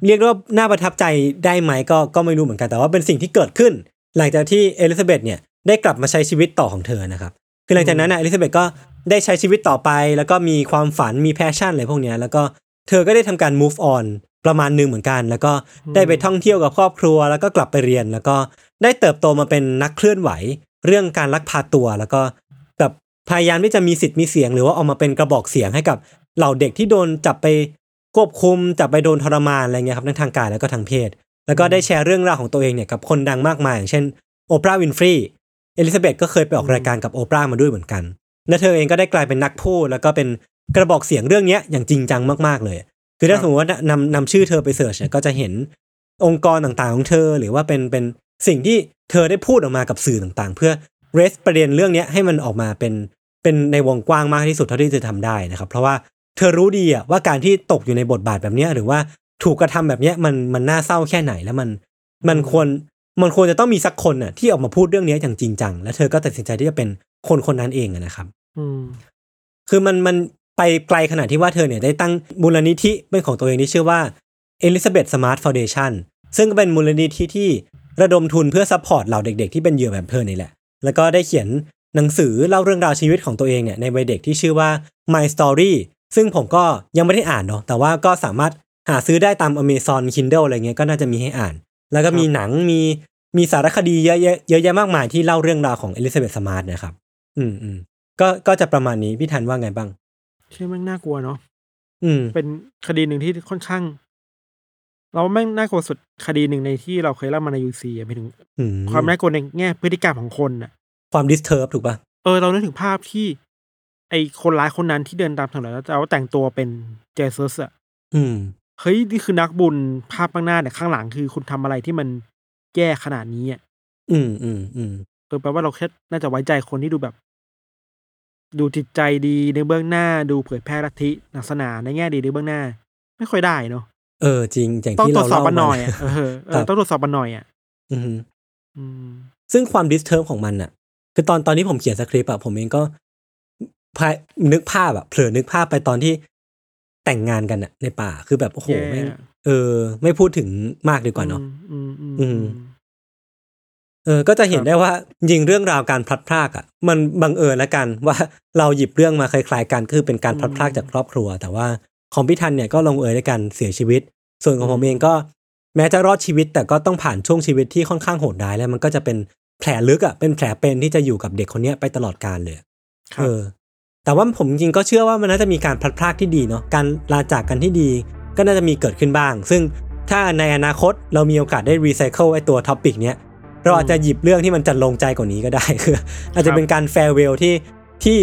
เรียกว่าน่าประทับใจได้ไหมก็ก็ไม่รู้เหมือนกันแต่ว่าเป็นสิ่งที่เกิดขึ้น หลังจากที่เอลิซาเบธเนี่ย ได้กลับมาใช้ชีวิตต่อของเธอนะครับ คือหลังจากนั้นนะเอลิซาเบธก็ได้ใช้ชีวิตต่อไป แล้วก็มีความฝันมี passion อะไรพวกเนี้ยแล้วก็เธอก็ได้ทำการ move on ประมาณหนึ่งเหมือนกัน แล้วก็ได้ไปท่องเที่ยวกับครอบครัว แล้วก็กลับไปเรียน แล้วก็ได้เติบโตมาเป็นนักเคลื่อนไหว เรื่องการลักพาตัว แล้วก็กับพยายามที่จะมีสิทธิ์มีเสียง หรือว่าเอามาเป็นกระบอกเสียงให้กับเหล่าเด็กที่โดนจับไปควบคุมจับไปโดนทรมานอะไรเงี้ยครับทั้งทางกายแล้วก็ทางเพศ แล้วก็ได้แชร์เรื่องราวของตัวเองเนี่ยกับคนดังมากมายอย่างเช่นโอปราห์วินฟรี เอลิซาเบธก็เคยไปออกรายการกับโอปราห์มาด้วยเหมือนกันและเธอเองก็ได้กลายเป็นนักพูดแล้วก็เป็นกระบอกเสียงเรื่องเนี้ยอย่างจริงจังมากๆเลย คือถ้าครับสมมติว่านำนำชื่อเธอไป search เนี่ยก็จะเห็นองค์กรต่างๆของเธอ หรือว่าเป็นเป็นสิ่งที่เธอได้พูดออกมากับสื่อต่างๆ เพื่อเรสประเด็นเรื่องเนี้ยให้มันออกมาเป็นเป็นในวงกว้างมากที่สุดเท่าที่จะทำได้นะครับ เพราะว่าเธอรู้ดีอะว่าการที่ตกอยู่ในบทบาทแบบเนี้ยหรือว่าถูกกระทำแบบเนี้ยมันมันน่าเศร้าแค่ไหนแล้วมัน มันควร มันควรจะต้องมีสักคนน่ะที่ออกมาพูดเรื่องเนี้ยอย่างจริงจัง และเธอก็ตัดสินใจที่จะเป็นคนคนนั้นเองอะนะครับอืมคือมันมันไปไกลขนาดที่ว่าเธอเนี่ยได้ตั้งมูลนิธิเป็นของตัวเองที่ชื่อว่า Elizabeth Smart Foundation ซึ่งก็เป็นมูลนิธิที่ระดมทุนเพื่อ support เหล่าเด็กๆที่เป็นเหยื่อแบบเธอนี่แหละ แล้วก็ได้เขียนหนังสือเล่าเรื่องราวชีวิตของตัวเองเนี่ยในวัยเด็กที่ชื่อว่า My Story ซึ่งผมก็ยังไม่ได้อ่านเนาะแต่ว่าก็สามารถหาซื้อได้ตาม Amazon Kindle อะไรเงี้ยก็น่าจะมีให้อ่าน แล้วก็มีหนังมี มีสารคดีเยอะแยะเยอะแยะมากมายที่เล่าเรื่องราวของ Elizabeth Smart นะครับ อืมอืมก็ก็จะประมาณนี้พี่ทันว่าไงบ้างใช่แม่งน่ากลัวเนาะอืม เป็นคดีหนึ่งที่ค่อนข้าง เราแม่งน่ากลัวสุดคดีหนึ่งในที่เราเคยเล่ามาในยูซีไปถึงอืมความน่ากลัวในแง่พฤติกรรมของคนน่ะความดิสเทิร์บถูกป่ะเออเรานึกถึงภาพที่ ไอคนร้ายคนนั้นที่เดินตามถนนแล้วแล้วแต่งตัวเป็นเจสัสอะอืมเฮ้ยนี่คือนักบุญภาพข้างหน้าเนี่ยข้างหลังคือคุณทำอะไรที่มัน แย่ขนาดนี้อะอืมอืมอืมเออแปลว่าเราแค่น่าจะไว้ใจคนที่ดูแบบ ดูจิตใจดีในเบื้องหน้าดูเผยแพร่ลัทธิศาสนาในแง่ดีในเบื้องหน้า ไม่ค่อยได้เนาะเออจริงอย่างต้องที่ตรเราวจสอบเล่ามันหน่อยมาอะเออเอครัอบต้องตรวจสอบมันหน่อยอะอืมอืมซึ่งความดิสเทิร์บของมันอะ คือตอนตอนที่ผมเขียนสคริปต์อะผมเองก็พายนึกภาพอะเผลอนึกภาพไปตอนที่แต่งงานกันอะในป่าคือแบบโอ้โหแย่แม่ง เออ ไม่พูดถึงมากดีกว่าเนาะอืมอืมอือืมมเออ ก็จะเห็นครับได้ว่าจริงๆเรื่องราวการพลัดพรากอะ มันบังเอิญแล้วกันว่าเราหยิบเรื่องมาคล้ายๆกันคือเป็นการพลัดพรากจากครอบครัว แต่ว่าของพี่ทันเนี่ยก็ลงเอยด้วยกันเสียชีวิต ส่วนของผมเองก็ แม้จะรอดชีวิต แต่ก็ต้องผ่านช่วงชีวิตที่ค่อนข้างโหดร้ายแล้วมันก็จะเป็นแผลลึกอะเป็นแผลเป็นที่จะอยู่กับเด็กคนเนี้ยไปตลอดกาลเลยครัเอบอแต่ว่าผมจริงๆก็เชื่อว่ามันน่าจะมีการพลัดพรากที่ดีเนาะการลาจากกันที่ดี ก็น่าจะมีเกิดขึ้นบ้าง ซึ่งถ้าในอนาคตเรามีโอกาสได้รีไซเคิลไอตัว topic เนี้ยเราอาจจะหยิบเรื่องที่มันจรรโลงใจกว่านี้ก็ได้คือ อาจจะเป็นการ farewell ที่ที่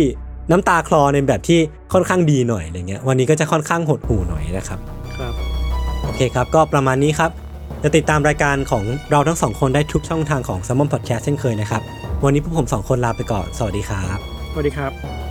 น้ำตาคลอในแบบที่ค่อนข้างดีหน่อยอะไรเงี้ยวันนี้ก็จะค่อนข้างหดหู่หน่อยนะครับครับโอเคครับ ก็ประมาณนี้ครับจะติดตามรายการของเราทั้งสองคนได้ทุกช่องทางของ s ซ m มอนพอดแคสต์เช่นเคยนะครับ วันนี้พวกผมสองคนลาไปก่อน สวัสดีครับ สวัสดีครับ